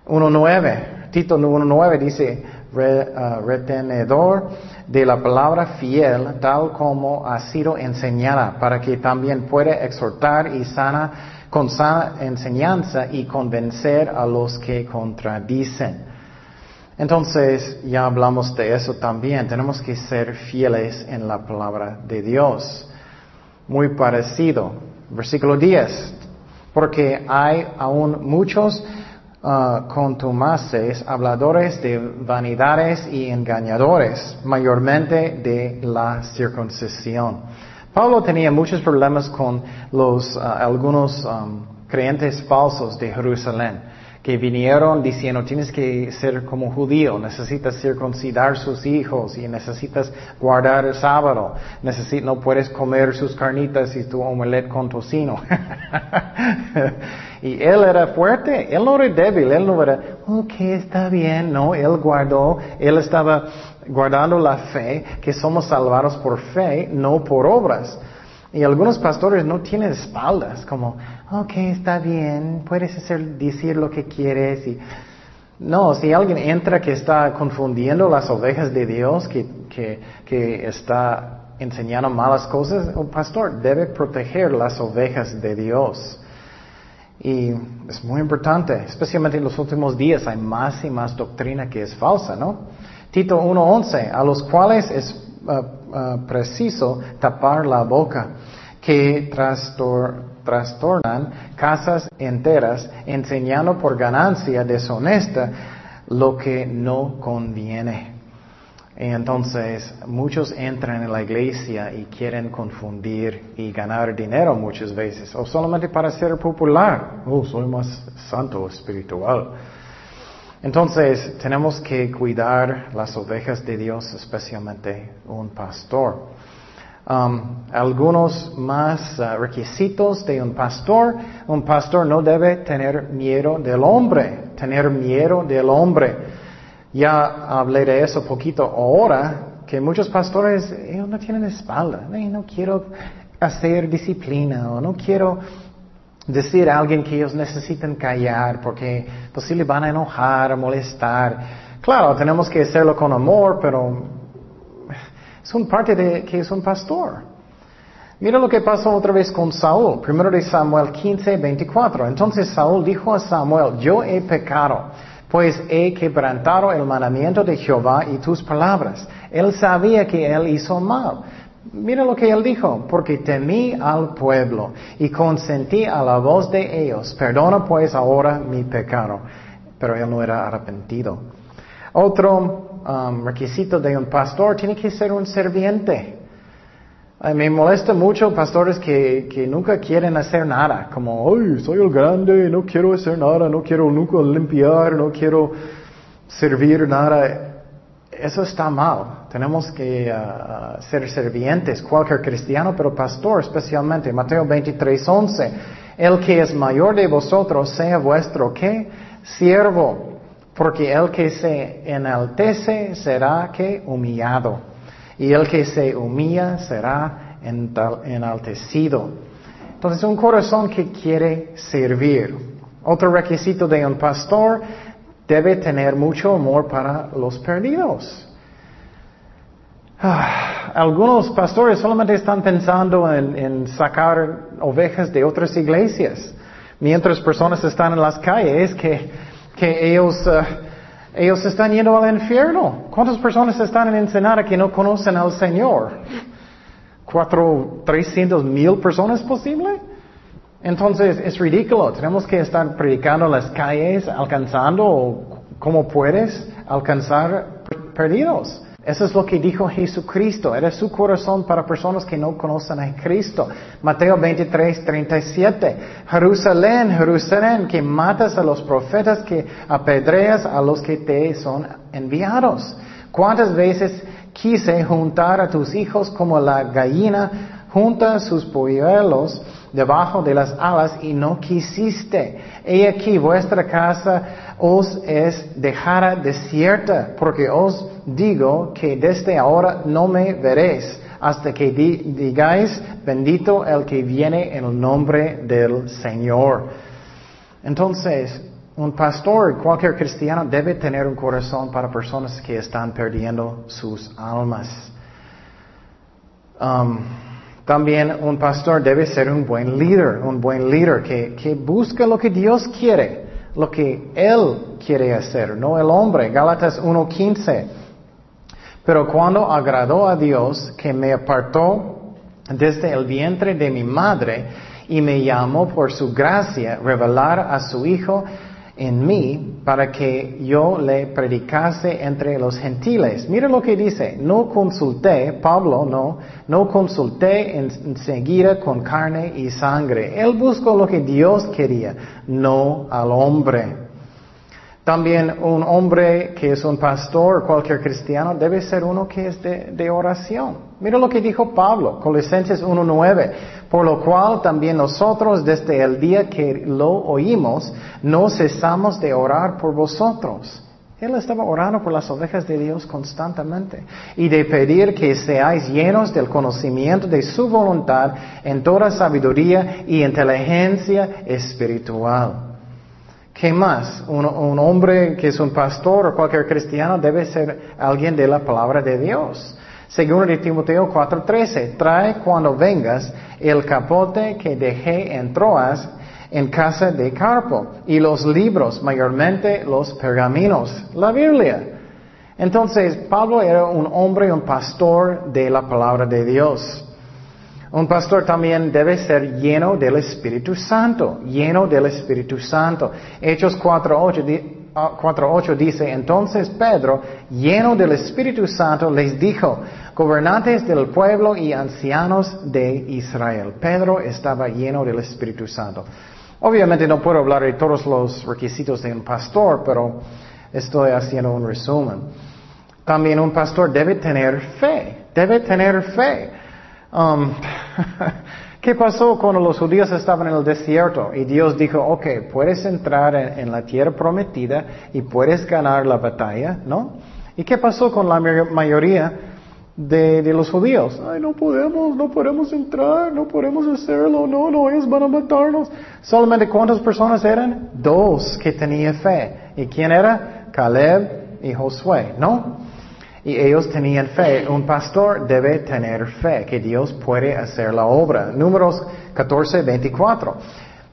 [SPEAKER 1] 1.9, Tito 1.9 dice, uh, retenedor de la palabra fiel, tal como ha sido enseñada, para que también pueda exhortar y sana con sana enseñanza y convencer a los que contradicen. Entonces, ya hablamos de eso también. Tenemos que ser fieles en la palabra de Dios. Muy parecido. Versículo 10. Porque hay aún muchos uh, contumaces, habladores de vanidades y engañadores, mayormente de la circuncisión. Pablo tenía muchos problemas con los, uh, algunos creyentes falsos de Jerusalén que vinieron diciendo tienes que ser como judío, necesitas circuncidar sus hijos y necesitas guardar el sábado, no puedes comer sus carnitas y tu omelette con tocino. y él era fuerte, él no era débil, él no era, ok, está bien, no, él guardó, él estaba guardando la fe, que somos salvados por fe, no por obras. Y algunos pastores no tienen espaldas, como, ok, está bien, puedes decir lo que quieres. Y... No, si alguien entra que está confundiendo las ovejas de Dios, que, que, está enseñando malas cosas, un pastor debe proteger las ovejas de Dios. Y es muy importante, especialmente en los últimos días hay más y más doctrina que es falsa, ¿no? Tito 1.11, a los cuales es uh, preciso tapar la boca, que trastornan casas enteras, enseñando por ganancia deshonesta lo que no conviene. entonces muchos entran en la iglesia y quieren confundir y ganar dinero muchas veces, o solamente para ser popular. Oh, soy más santo espiritual. Entonces tenemos que cuidar las ovejas de Dios, especialmente un pastor. Um, algunos más uh, requisitos de un pastor. Un pastor no debe tener miedo del hombre, tener miedo del hombre. Ya hablé de eso poquito ahora, que muchos pastores ellos no tienen espalda. No quiero hacer disciplina o no quiero decir a alguien que ellos necesitan callar porque pues van a enojar, molestar. Claro, tenemos que hacerlo con amor, pero es un parte de que es un pastor. Mira lo que pasó otra vez con Saúl. Primero de Samuel 15, 24. Entonces Saúl dijo a Samuel, yo he pecado, pues he quebrantado el mandamiento de Jehová y tus palabras. Él sabía que él hizo mal. Mira lo que él dijo, porque temí al pueblo y consentí a la voz de ellos. Perdona pues ahora mi pecado. Pero él no era arrepentido. Otro Um, requisito de un pastor tiene que ser un serviente. me molesta mucho pastores que, que, nunca quieren hacer nada, como, ay, soy el grande, no quiero hacer nada, no quiero nunca limpiar, no quiero servir nada. Eso está mal. Tenemos que uh, ser servientes, cualquier cristiano, pero pastor especialmente. Mateo 23, 11. El que es mayor de vosotros sea vuestro, ¿qué? Siervo porque el que se enaltece será que humillado, y el que se humilla será enaltecido. Entonces, un corazón que quiere servir. Otro requisito de un pastor debe tener mucho amor para los perdidos. Ah, algunos pastores solamente están pensando en sacar ovejas de otras iglesias. Mientras personas están en las calles, que, que ellos, uh, ellos están yendo al infierno. ¿Cuántas personas están en Ensenada que no conocen al Señor? ¿Cuatro, trescientos mil personas posible? Entonces es ridículo. Tenemos que estar predicando en las calles, alcanzando como puedes alcanzar perdidos. Eso es lo que dijo Jesucristo. Era su corazón para personas que no conocen a Cristo. Mateo 23, 37. Jerusalén, Jerusalén, que matas a los profetas, que apedreas a los que te son enviados. ¿Cuántas veces quise juntar a tus hijos como la gallina junta sus polluelos debajo de las alas y no quisiste? He aquí vuestra casa os es dejada desierta, porque os digo que desde ahora no me veréis hasta que digáis, bendito el que viene en el nombre del Señor. Entonces, un pastor, cualquier cristiano, debe tener un corazón para personas que están perdiendo sus almas. Um, también un pastor debe ser un buen líder, un buen líder que, que busca lo que Dios quiere lo que Él quiere hacer, no el hombre. Gálatas 1.15. Pero cuando agradó a Dios que me apartó desde el vientre de mi madre y me llamó por su gracia revelar a su Hijo en mí para que yo le predicase entre los gentiles. Mira lo que dice, no consulté, Pablo no, no consulté enseguida con carne y sangre. Él buscó lo que Dios quería, no al hombre. También un hombre que es un pastor, cualquier cristiano, debe ser uno que es de, oración. Mira lo que dijo Pablo, Colosenses 1.9. Por lo cual también nosotros desde el día que lo oímos, no cesamos de orar por vosotros. Él estaba orando por las ovejas de Dios constantemente y de pedir que seáis llenos del conocimiento de su voluntad en toda sabiduría y inteligencia espiritual. ¿Qué más? Un, hombre que es un pastor o cualquier cristiano debe ser alguien de la palabra de Dios. Según de Timoteo 4:13, trae cuando vengas el capote que dejé en Troas en casa de Carpo y los libros, mayormente los pergaminos, la Biblia. Entonces, Pablo era un hombre, un pastor de la palabra de Dios. Un pastor también debe ser lleno del Espíritu Santo, lleno del Espíritu Santo. Hechos 4.8 ah, dice, entonces Pedro, lleno del Espíritu Santo, les dijo, gobernantes del pueblo y ancianos de Israel. Pedro estaba lleno del Espíritu Santo. Obviamente no puedo hablar de todos los requisitos de un pastor, pero estoy haciendo un resumen. También un pastor debe tener fe, debe tener fe. Um, ¿Qué pasó cuando los judíos estaban en el desierto? Y Dios dijo, ok, puedes entrar en, la tierra prometida y puedes ganar la batalla, ¿no? ¿Y qué pasó con la mayoría de, de, los judíos? Ay, no podemos, no podemos entrar, no podemos hacerlo, no, no, ellos van a matarnos. Solamente cuántas personas eran? Dos que tenían fe. ¿Y quién era? Caleb y Josué, ¿no? Y ellos tenían fe. Un pastor debe tener fe que Dios puede hacer la obra. Números 14, 24.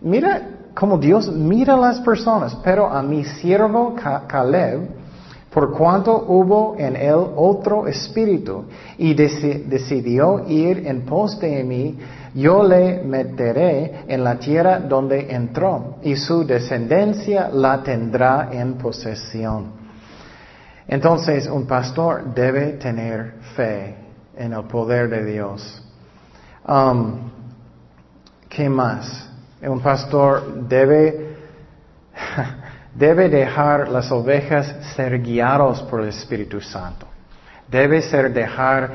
[SPEAKER 1] Mira cómo Dios mira a las personas. Pero a mi siervo Caleb, por cuanto hubo en él otro espíritu y decidió ir en pos de mí, yo le meteré en la tierra donde entró y su descendencia la tendrá en posesión. Entonces, un pastor debe tener fe en el poder de Dios. Um, ¿Qué más? Un pastor debe, debe dejar las ovejas ser guiados por el Espíritu Santo. Debe ser dejar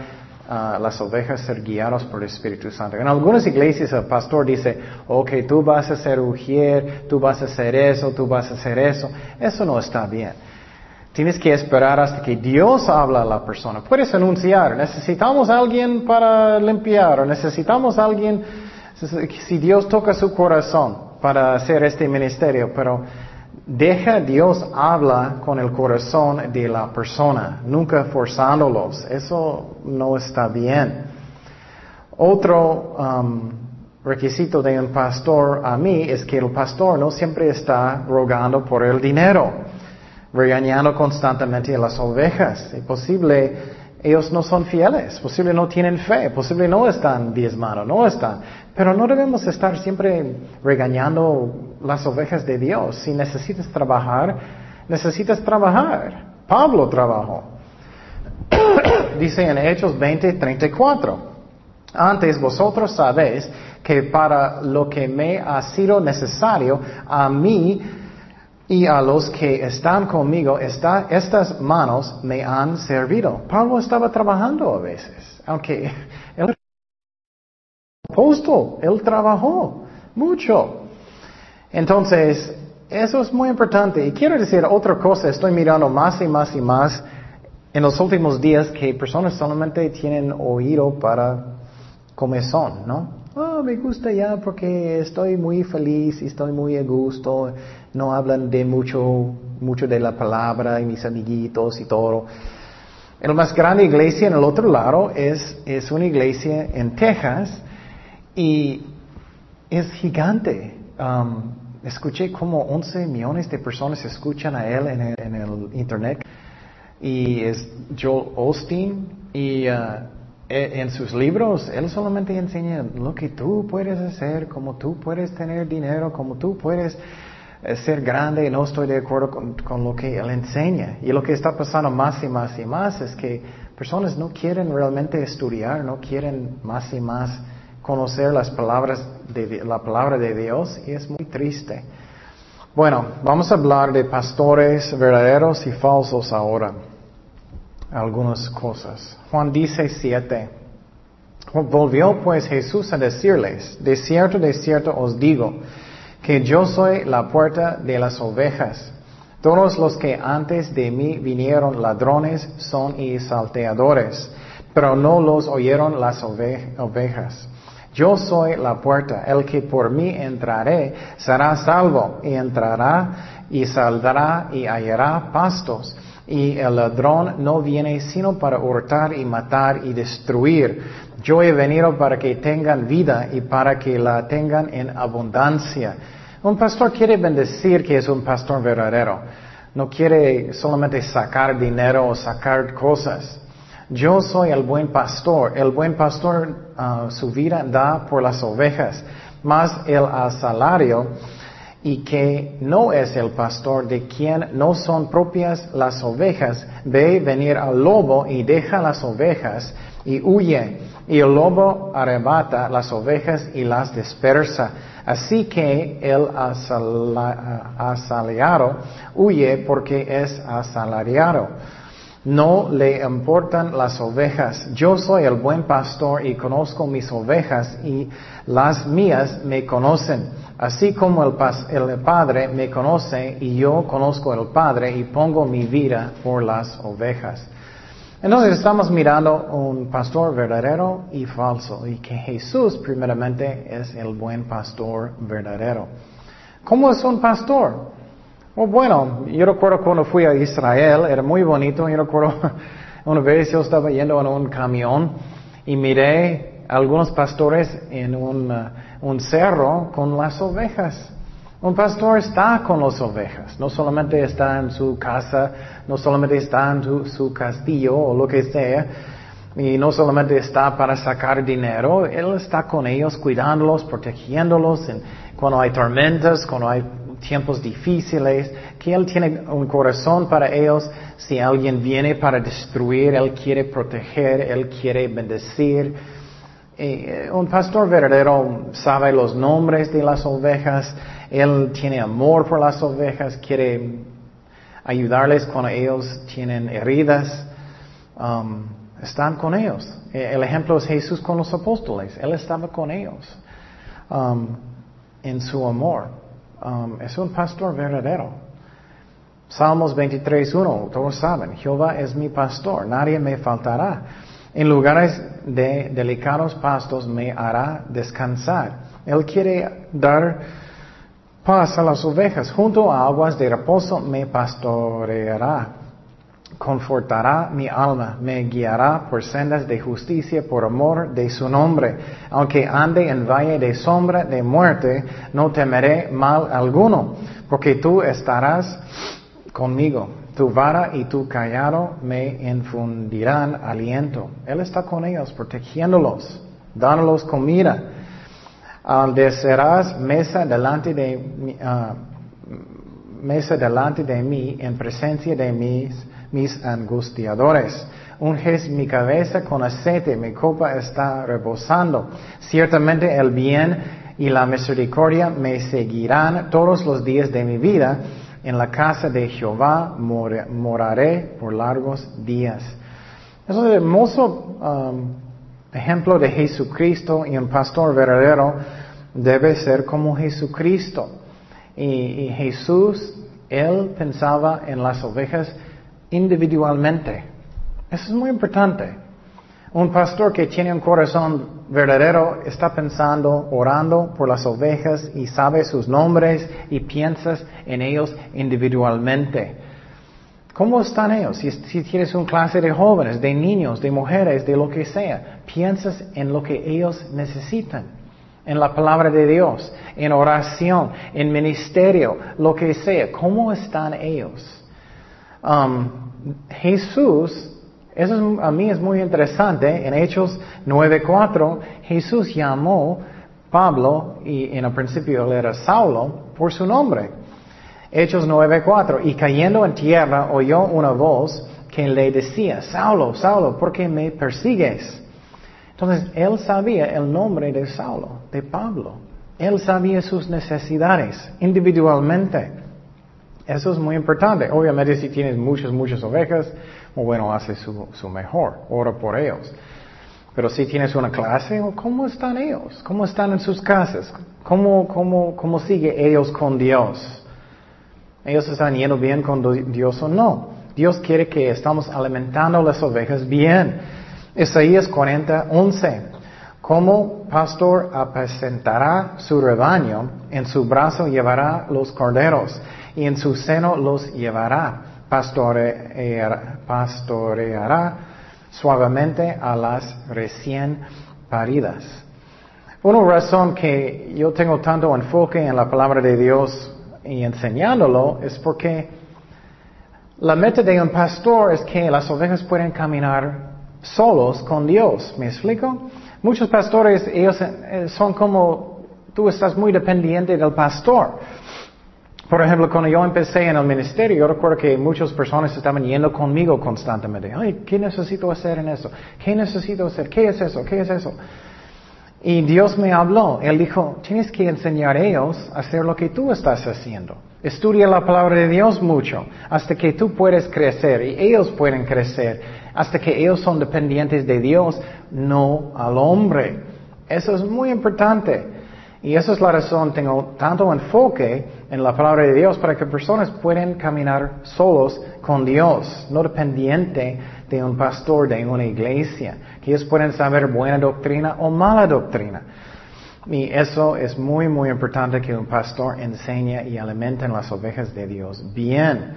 [SPEAKER 1] uh, las ovejas ser guiadas por el Espíritu Santo. En algunas iglesias el pastor dice, ok, tú vas a ser ujier, tú vas a hacer eso, tú vas a hacer eso. Eso no está bien. Tienes que esperar hasta que Dios habla a la persona. Puedes anunciar, necesitamos alguien para limpiar, o necesitamos alguien, si Dios toca su corazón para hacer este ministerio, pero deja Dios habla con el corazón de la persona, nunca forzándolos. Eso no está bien. Otro, um, requisito de un pastor a mí es que el pastor no siempre está rogando por el dinero, regañando constantemente a las ovejas. Es posible ellos no son fieles, posible no tienen fe, posible no están diezmados, no están. Pero no debemos estar siempre regañando las ovejas de Dios. Si necesitas trabajar, necesitas trabajar. Pablo trabajó. Dice en Hechos 20, 34. Antes vosotros sabéis que para lo que me ha sido necesario a mí y a los que están conmigo, estas manos me han servido. Pablo estaba trabajando a veces, aunque él apóstol, él trabajó mucho. Entonces, eso es muy importante. Y quiero decir otra cosa, estoy mirando más y más y más en los últimos días que personas solamente tienen oído para comezón, ¿no? Oh, me gusta ya porque estoy muy feliz y estoy muy a gusto. No hablan de mucho, mucho de la palabra y mis amiguitos y todo. La más grande iglesia en el otro lado es, es una iglesia en Texas y es gigante. Um, escuché como 11 millones de personas escuchan a él en el, en el internet y es Joel Osteen y uh, en sus libros, él solamente enseña lo que tú puedes hacer, cómo tú puedes tener dinero, cómo tú puedes eh, ser grande. No estoy de acuerdo con, lo que él enseña. Y lo que está pasando más y más y más es que personas no quieren realmente estudiar, no quieren más y más conocer las palabras de la palabra de Dios y es muy triste. Bueno, vamos a hablar de pastores verdaderos y falsos ahora algunas cosas. Juan dice siete. Volvió pues Jesús a decirles, de cierto, de cierto os digo, que yo soy la puerta de las ovejas. Todos los que antes de mí vinieron ladrones son y salteadores, pero no los oyeron las ovejas. Yo soy la puerta, el que por mí entraré será salvo, y entrará y saldrá y hallará pastos y el ladrón no viene sino para hurtar y matar y destruir. Yo he venido para que tengan vida y para que la tengan en abundancia. Un pastor quiere bendecir que es un pastor verdadero. No quiere solamente sacar dinero o sacar cosas. Yo soy el buen pastor. El buen pastor ah, su vida da por las ovejas, más el salario y que no es el pastor de quien no son propias las ovejas, ve venir al lobo y deja las ovejas y huye, y el lobo arrebata las ovejas y las dispersa. Así que el asalariado huye porque es asalariado. No le importan las ovejas. Yo soy el buen pastor y conozco mis ovejas y las mías me conocen Así como el, Padre me conoce y yo conozco al Padre y pongo mi vida por las ovejas. Entonces estamos mirando un pastor verdadero y falso y que Jesús primeramente es el buen pastor verdadero. ¿Cómo es un pastor? Oh, bueno, yo recuerdo cuando fui a Israel, era muy bonito, yo recuerdo una vez yo estaba yendo en un camión y miré algunos pastores en un... Un cerro con las ovejas. Un pastor está con las ovejas, no solamente está en su casa, no solamente está en su, castillo o lo que sea, y no solamente está para sacar dinero, Él está con ellos, cuidándolos, protegiéndolos cuando hay tormentas, cuando hay tiempos difíciles, que Él tiene un corazón para ellos. Si alguien viene para destruir, Él quiere proteger, Él quiere bendecir. Eh, un pastor verdadero sabe los nombres de las ovejas, él tiene amor por las ovejas, quiere ayudarles cuando ellos tienen heridas, um, están con ellos. Eh, el ejemplo es Jesús con los apóstoles, él estaba con ellos um, en su amor. Um, es un pastor verdadero. Salmos 23.1, todos saben, Jehová es mi pastor, nadie me faltará. En lugares de delicados pastos me hará descansar. Él quiere dar paz a las ovejas. Junto a aguas de reposo me pastoreará. confortará mi alma, me guiará por sendas de justicia por amor de su nombre. Aunque ande en valle de sombra de muerte, no temeré mal alguno, porque tú estarás conmigo. Tu vara y tu callado me infundirán aliento. Él está con ellos, protegiéndolos, dándolos comida. Al desearás mesa delante de, ah, mesa delante de mí en presencia de mis mis angustiadores. Unges mi cabeza con aceite, mi copa está reposando. Ciertamente el bien y la misericordia me seguirán todos los días de mi vida. En la casa de Jehová moraré por largos días. Es un hermoso um, ejemplo de Jesucristo y un pastor verdadero debe ser como Jesucristo. y Jesús, él pensaba en las ovejas individualmente. Eso es muy importante. Un pastor que tiene un corazón verdadero está pensando, orando por las ovejas y sabe sus nombres y piensas en ellos individualmente. ¿Cómo están ellos? Si, tienes una clase de jóvenes, de niños, de mujeres, de lo que sea, piensas en lo que ellos necesitan, en la palabra de Dios, en oración, en ministerio, lo que sea. ¿Cómo están ellos? Um, Jesús, eso a mí es muy interesante, en Hechos 9.4, Jesús llamó Pablo, y en el principio era Saulo, por su nombre. Hechos 9.4, y cayendo en tierra oyó una voz que le decía, Saulo, Saulo, ¿por qué me persigues? Entonces, él sabía el nombre de Saulo, de Pablo. Él sabía sus necesidades individualmente. Eso es muy importante. Obviamente si tienes muchas, muchas ovejas, bueno, hace su, su mejor, ora por ellos. Pero si tienes una clase, ¿cómo están ellos? ¿Cómo están en sus casas? ¿Cómo, cómo, cómo sigue ellos con Dios? ¿Ellos están yendo bien con Dios o no? Dios quiere que estamos alimentando las ovejas bien. Isaías 40, 11. Como pastor apacentará su rebaño, en su brazo llevará los corderos y en su seno los llevará, pastoreará, suavemente a las recién paridas. Una razón que yo tengo tanto enfoque en la palabra de Dios y enseñándolo es porque la meta de un pastor es que las ovejas pueden caminar solos con Dios. ¿Me explico? Muchos pastores, ellos eh, son como, tú estás muy dependiente del pastor. Por ejemplo, cuando yo empecé en el ministerio, yo recuerdo que muchas personas estaban yendo conmigo constantemente. Ay, ¿qué necesito hacer en eso? ¿Qué necesito hacer? ¿Qué es eso? ¿Qué es eso? Y Dios me habló. Él dijo, tienes que enseñar a ellos a hacer lo que tú estás haciendo. Estudia la palabra de Dios mucho, hasta que tú puedes crecer y ellos pueden crecer, hasta que ellos son dependientes de Dios, no al hombre. Eso es muy importante. Y esa es la razón, tengo tanto enfoque en la palabra de Dios para que personas puedan caminar solos con Dios, no dependiente de un pastor, de una iglesia, que ellos puedan saber buena doctrina o mala doctrina. Y eso es muy, muy importante que un pastor enseñe y alimente las ovejas de Dios. Bien,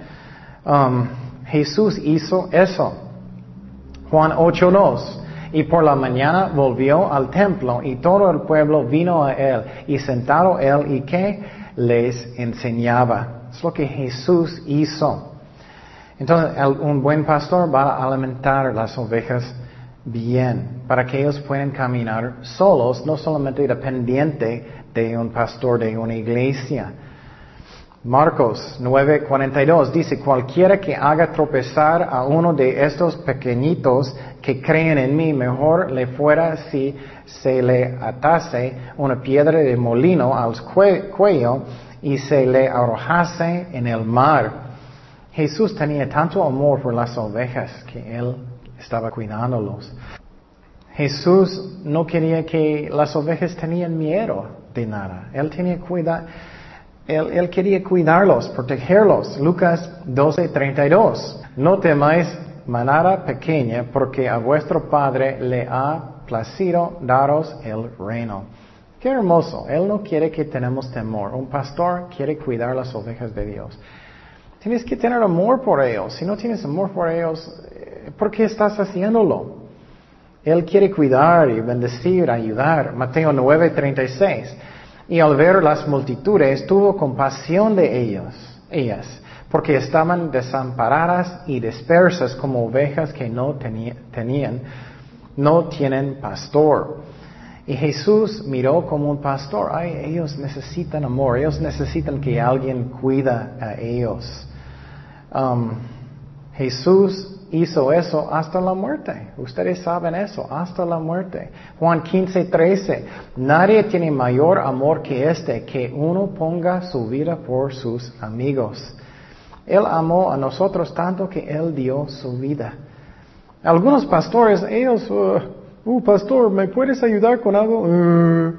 [SPEAKER 1] um, Jesús hizo eso. Juan 8.2. Y por la mañana volvió al templo y todo el pueblo vino a él y sentado él y que les enseñaba. Es lo que Jesús hizo. Entonces, un buen pastor va a alimentar las ovejas bien, para que ellos puedan caminar solos, no solamente dependiente de un pastor de una iglesia. Marcos 9:42 dice, cualquiera que haga tropezar a uno de estos pequeñitos que creen en mí, mejor le fuera si se le atase una piedra de molino al cuello y se le arrojase en el mar. Jesús tenía tanto amor por las ovejas que él estaba cuidándolos. Jesús no quería que las ovejas tenían miedo de nada. Él tenía cuidado él, quería cuidarlos, protegerlos. Lucas 12:32. No temáis manada pequeña, porque a vuestro Padre le ha placido daros el reino. Qué hermoso. Él no quiere que tenemos temor. Un pastor quiere cuidar las ovejas de Dios. Tienes que tener amor por ellos. Si no tienes amor por ellos, eh, ¿por qué estás haciéndolo? Él quiere cuidar y bendecir, ayudar. Mateo 9:36. Y al ver las multitudes, tuvo compasión de ellos, ellas, porque estaban desamparadas y dispersas como ovejas que no tenían, no tienen pastor. Y Jesús miró como un pastor, ay, ellos necesitan amor, ellos necesitan que alguien cuida a ellos. Um, Jesús hizo eso hasta la muerte. Ustedes saben eso, hasta la muerte. Juan 15, 13. Nadie tiene mayor amor que este, que uno ponga su vida por sus amigos. Él amó a nosotros tanto que Él dio su vida. Algunos pastores, ellos, uh, uh pastor, ¿me puedes ayudar con algo? Uh.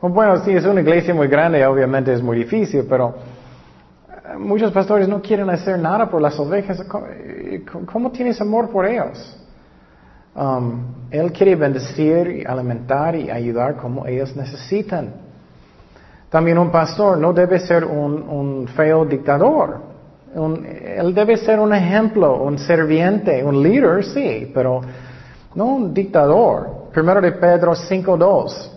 [SPEAKER 1] bueno, sí, es una iglesia muy grande, obviamente es muy difícil, pero muchos pastores no quieren hacer nada por las ovejas. ¿Cómo, tienes amor por ellos? Um, él quiere bendecir, alimentar y ayudar como ellos necesitan. También un pastor no debe ser un, feo dictador. él debe ser un ejemplo, un serviente, un líder, sí, pero no un dictador. Primero de Pedro 5.2.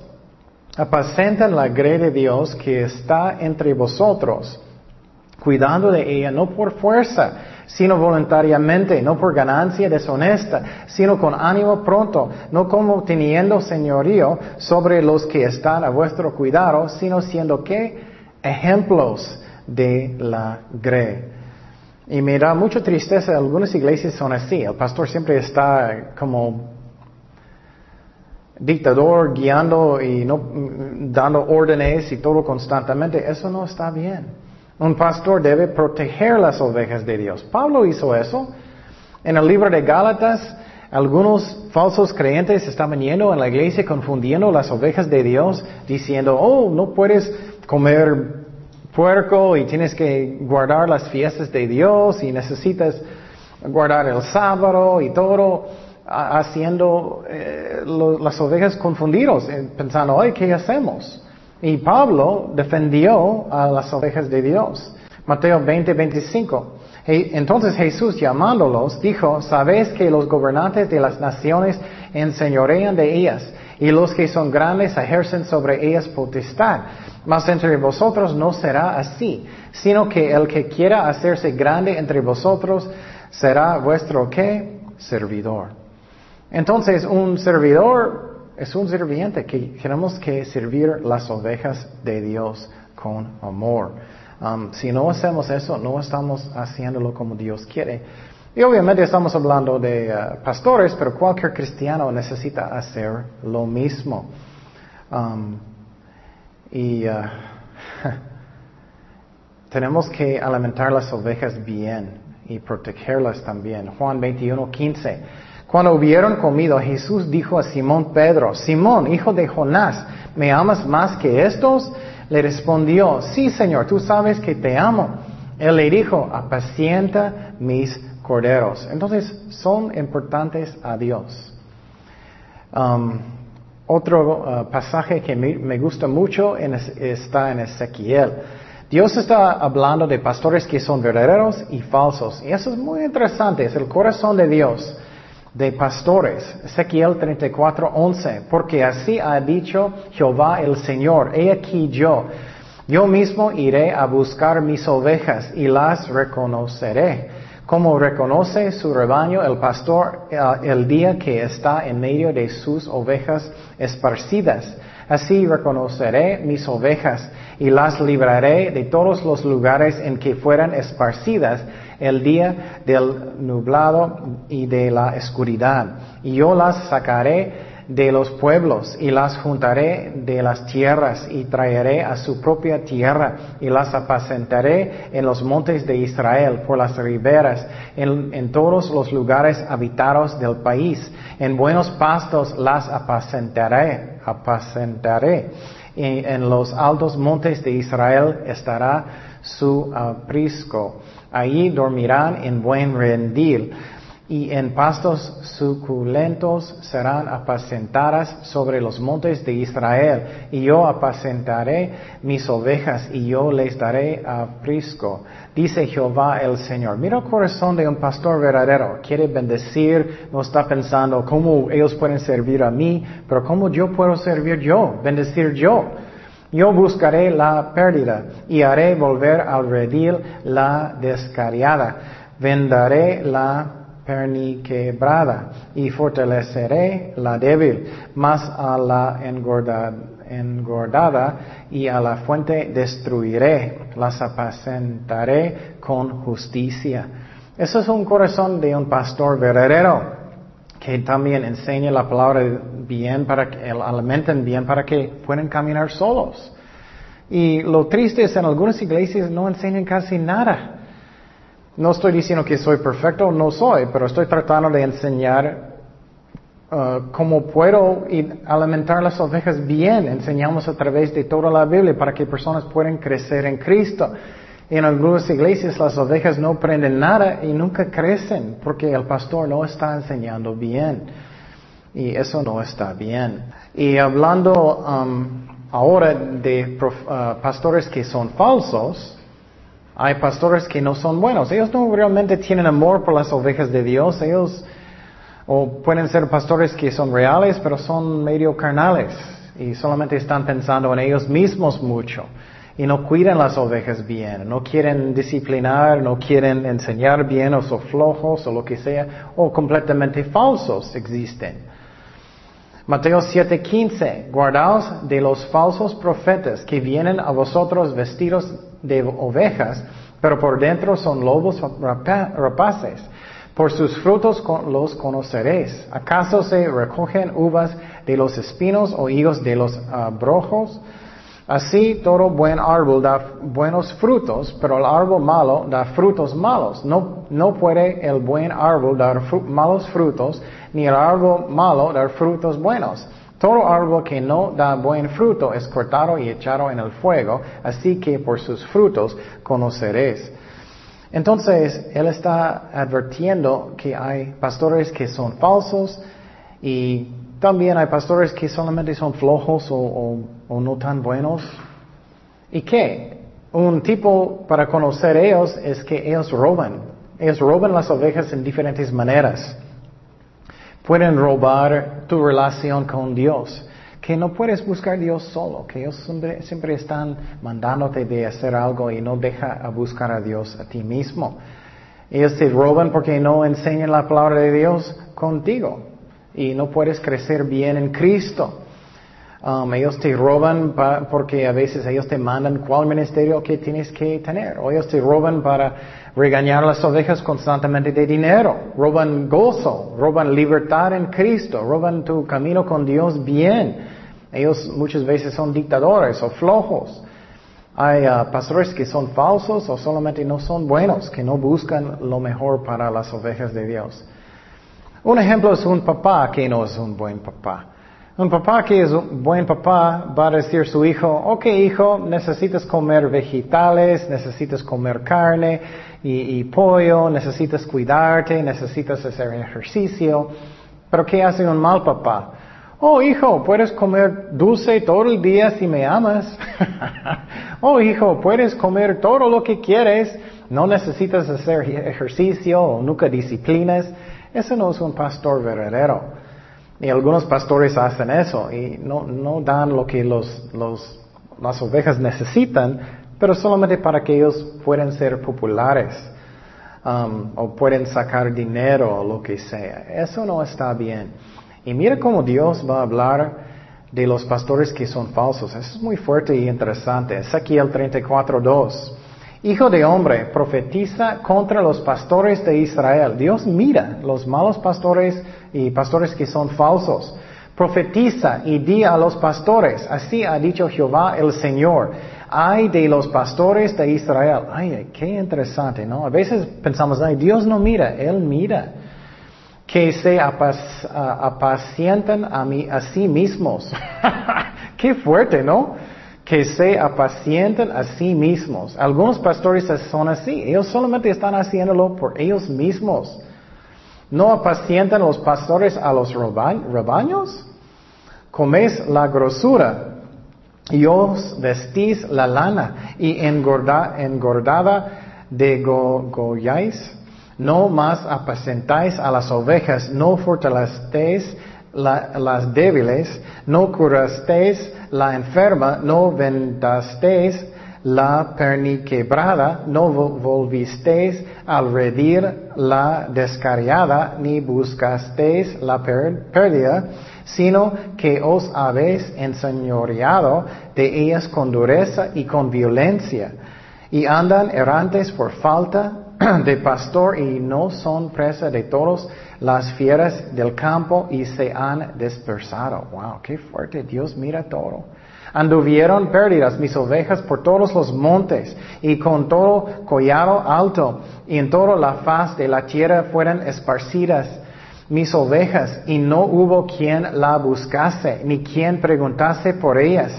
[SPEAKER 1] Apacentan la grey de Dios que está entre vosotros cuidando de ella no por fuerza, sino voluntariamente, no por ganancia deshonesta, sino con ánimo pronto, no como teniendo señorío sobre los que están a vuestro cuidado, sino siendo que ejemplos de la grey. Y me da mucha tristeza, algunas iglesias son así, el pastor siempre está como dictador guiando y no dando órdenes y todo constantemente, eso no está bien. Un pastor debe proteger las ovejas de Dios. Pablo hizo eso. En el libro de Gálatas, algunos falsos creyentes estaban yendo en la iglesia confundiendo las ovejas de Dios, diciendo, oh, no puedes comer puerco y tienes que guardar las fiestas de Dios y necesitas guardar el sábado y todo, haciendo eh, las ovejas confundidos, eh, pensando, ay, ¿qué hacemos? Y Pablo defendió a las ovejas de Dios. Mateo 20, 25. Entonces Jesús llamándolos dijo, sabéis que los gobernantes de las naciones enseñorean de ellas y los que son grandes ejercen sobre ellas potestad. Mas entre vosotros no será así, sino que el que quiera hacerse grande entre vosotros será vuestro qué? Servidor. Entonces un servidor es un sirviente que tenemos que servir las ovejas de Dios con amor. Um, si no hacemos eso, no estamos haciéndolo como Dios quiere. Y obviamente estamos hablando de uh, pastores, pero cualquier cristiano necesita hacer lo mismo. Um, y uh, tenemos que alimentar las ovejas bien y protegerlas también. Juan 21, 15. Cuando hubieron comido, Jesús dijo a Simón Pedro, Simón, hijo de Jonás, ¿me amas más que estos? Le respondió, sí, Señor, tú sabes que te amo. Él le dijo, apacienta mis corderos. Entonces, son importantes a Dios. Um, otro uh, pasaje que me, gusta mucho está en Ezequiel. Dios está hablando de pastores que son verdaderos y falsos. Y eso es muy interesante, es el corazón de Dios de pastores. Ezequiel 34, 11. Porque así ha dicho Jehová el Señor, he aquí yo, yo mismo iré a buscar mis ovejas y las reconoceré. Como reconoce su rebaño el pastor eh, el día que está en medio de sus ovejas esparcidas. Así reconoceré mis ovejas y las libraré de todos los lugares en que fueran esparcidas el día del nublado y de la oscuridad. Y yo las sacaré de los pueblos y las juntaré de las tierras y traeré a su propia tierra y las apacentaré en los montes de Israel, por las riberas, en, en todos los lugares habitados del país. En buenos pastos las apacentaré, apacentaré. Y en los altos montes de Israel estará su aprisco. Allí dormirán en buen rendil. y en pastos suculentos serán apacentadas sobre los montes de Israel, y yo apacentaré mis ovejas, y yo les daré aprisco, dice Jehová el Señor. Mira el corazón de un pastor verdadero, quiere bendecir, no está pensando cómo ellos pueden servir a mí, pero cómo yo puedo servir yo, bendecir yo. Yo buscaré la pérdida y haré volver al redil la descariada. Vendaré la perniquebrada y fortaleceré la débil, más a la engordada y a la fuente destruiré, las apacentaré con justicia. Eso es un corazón de un pastor verdadero que también enseña la palabra bien para que alimenten bien para que puedan caminar solos. Y lo triste es en algunas iglesias no enseñan casi nada. No estoy diciendo que soy perfecto, no soy, pero estoy tratando de enseñar uh, cómo puedo alimentar las ovejas bien. Enseñamos a través de toda la Biblia para que personas puedan crecer en Cristo. En algunas iglesias las ovejas no aprenden nada y nunca crecen porque el pastor no está enseñando bien. Y eso no está bien. Y hablando um, ahora de uh, pastores que son falsos, hay pastores que no son buenos. Ellos no realmente tienen amor por las ovejas de Dios. Ellos, o pueden ser pastores que son reales, pero son medio carnales. Y solamente están pensando en ellos mismos mucho. Y no cuidan las ovejas bien. No quieren disciplinar, no quieren enseñar bien, o son flojos, o lo que sea. O completamente falsos existen. Mateo 7:15, guardaos de los falsos profetas que vienen a vosotros vestidos de ovejas, pero por dentro son lobos rapaces. Por sus frutos los conoceréis. ¿Acaso se recogen uvas de los espinos o higos de los abrojos? Así todo buen árbol da buenos frutos, pero el árbol malo da frutos malos. No, no puede el buen árbol dar malos frutos, ni el árbol malo dar frutos buenos. Todo árbol que no da buen fruto es cortado y echado en el fuego, así que por sus frutos conoceréis. Entonces, Él está advirtiendo que hay pastores que son falsos y también hay pastores que solamente son flojos o, no tan buenos. ¿Y qué? Un tipo para conocer ellos es que ellos roban. Ellos roban las ovejas en diferentes maneras pueden robar tu relación con Dios. Que no puedes buscar a Dios solo, que ellos siempre, están mandándote de hacer algo y no deja a buscar a Dios a ti mismo. Ellos te roban porque no enseñan la palabra de Dios contigo y no puedes crecer bien en Cristo. Um, ellos te roban porque a veces ellos te mandan cuál ministerio que tienes que tener. O ellos te roban para regañar a las ovejas constantemente de dinero. Roban gozo, roban libertad en Cristo, roban tu camino con Dios bien. Ellos muchas veces son dictadores o flojos. Hay uh, pastores que son falsos o solamente no son buenos, que no buscan lo mejor para las ovejas de Dios. Un ejemplo es un papá que no es un buen papá. Un papá que es un buen papá va a decir a su hijo, ok hijo, necesitas comer vegetales, necesitas comer carne y, pollo, necesitas cuidarte, necesitas hacer ejercicio. Pero ¿qué hace un mal papá? Oh hijo, puedes comer dulce todo el día si me amas. oh hijo, puedes comer todo lo que quieres, no necesitas hacer ejercicio o nunca disciplinas. Ese no es un pastor verdadero. Y algunos pastores hacen eso y no, no dan lo que los, los, las ovejas necesitan, pero solamente para que ellos puedan ser populares um, o pueden sacar dinero o lo que sea. Eso no está bien. Y mira cómo Dios va a hablar de los pastores que son falsos. Eso es muy fuerte y interesante. Ezequiel 34.2. Hijo de hombre, profetiza contra los pastores de Israel. Dios mira los malos pastores y pastores que son falsos. Profetiza y di a los pastores, así ha dicho Jehová el Señor. Ay de los pastores de Israel. Ay, qué interesante, ¿no? A veces pensamos, ay, Dios no mira, Él mira. Que se apacientan a, a sí mismos. qué fuerte, ¿no? Que se apacienten a sí mismos. Algunos pastores son así, ellos solamente están haciéndolo por ellos mismos. ¿No apacientan los pastores a los rebaños? Coméis la grosura y os vestís la lana y engordada de golláis. No más apacentáis a las ovejas, no fortalecéis las débiles, no curasteis la enferma, no vendasteis la perniquebrada, no volvisteis al redir la descarriada, ni buscasteis la pérdida, sino que os habéis enseñoreado de ellas con dureza y con violencia, y andan errantes por falta de pastor y no son presa de todos las fieras del campo y se han dispersado. Wow, qué fuerte, Dios mira todo. Anduvieron perdidas mis ovejas por todos los montes y con todo collado alto y en toda la faz de la tierra fueron esparcidas mis ovejas y no hubo quien la buscase ni quien preguntase por ellas.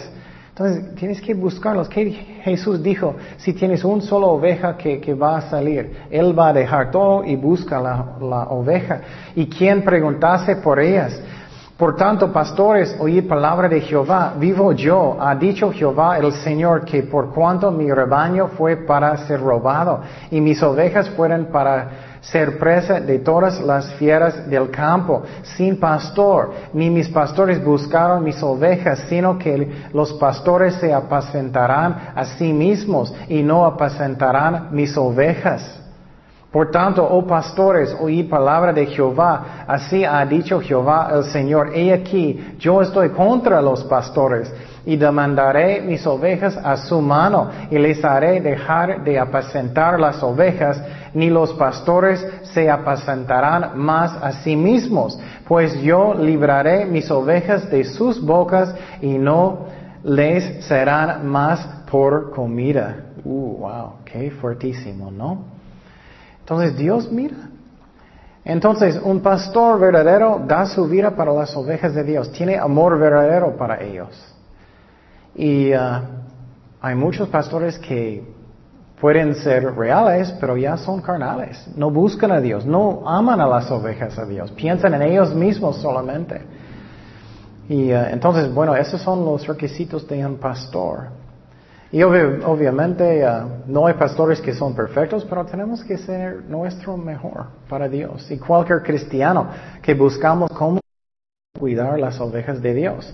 [SPEAKER 1] Entonces tienes que buscarlos. ¿Qué Jesús dijo? Si tienes un solo oveja que, va a salir, Él va a dejar todo y busca la, la oveja. Y quien preguntase por ellas. Por tanto, pastores, oí palabra de Jehová, vivo yo, ha dicho Jehová el Señor, que por cuanto mi rebaño fue para ser robado y mis ovejas fueron para ser presa de todas las fieras del campo, sin pastor, ni mis pastores buscaron mis ovejas, sino que los pastores se apacentarán a sí mismos y no apacentarán mis ovejas. Por tanto, oh pastores, oí palabra de Jehová. Así ha dicho Jehová el Señor. He aquí, yo estoy contra los pastores y demandaré mis ovejas a su mano y les haré dejar de apacentar las ovejas, ni los pastores se apacentarán más a sí mismos, pues yo libraré mis ovejas de sus bocas y no les serán más por comida. Uh, wow, qué fuertísimo, ¿no? Entonces Dios mira. Entonces un pastor verdadero da su vida para las ovejas de Dios, tiene amor verdadero para ellos. Y uh, hay muchos pastores que pueden ser reales, pero ya son carnales. No buscan a Dios, no aman a las ovejas de Dios, piensan en ellos mismos solamente. Y uh, entonces, bueno, esos son los requisitos de un pastor. Y obviamente uh, no hay pastores que son perfectos, pero tenemos que ser nuestro mejor para Dios. Y cualquier cristiano que buscamos cómo cuidar las ovejas de Dios.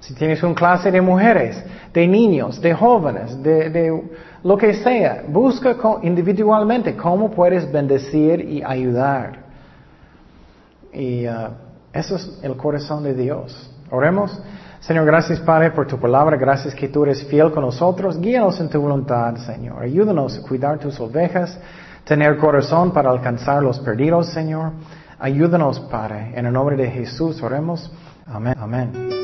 [SPEAKER 1] Si tienes un clase de mujeres, de niños, de jóvenes, de, lo que sea, busca individualmente cómo puedes bendecir y ayudar. Y uh, eso es el corazón de Dios. Oremos. Señor, gracias Padre por tu palabra, gracias que tú eres fiel con nosotros. Guíanos en tu voluntad, Señor. Ayúdanos a cuidar tus ovejas, tener corazón para alcanzar los perdidos, Señor. Ayúdanos, Padre. En el nombre de Jesús oremos. Amén. Amén.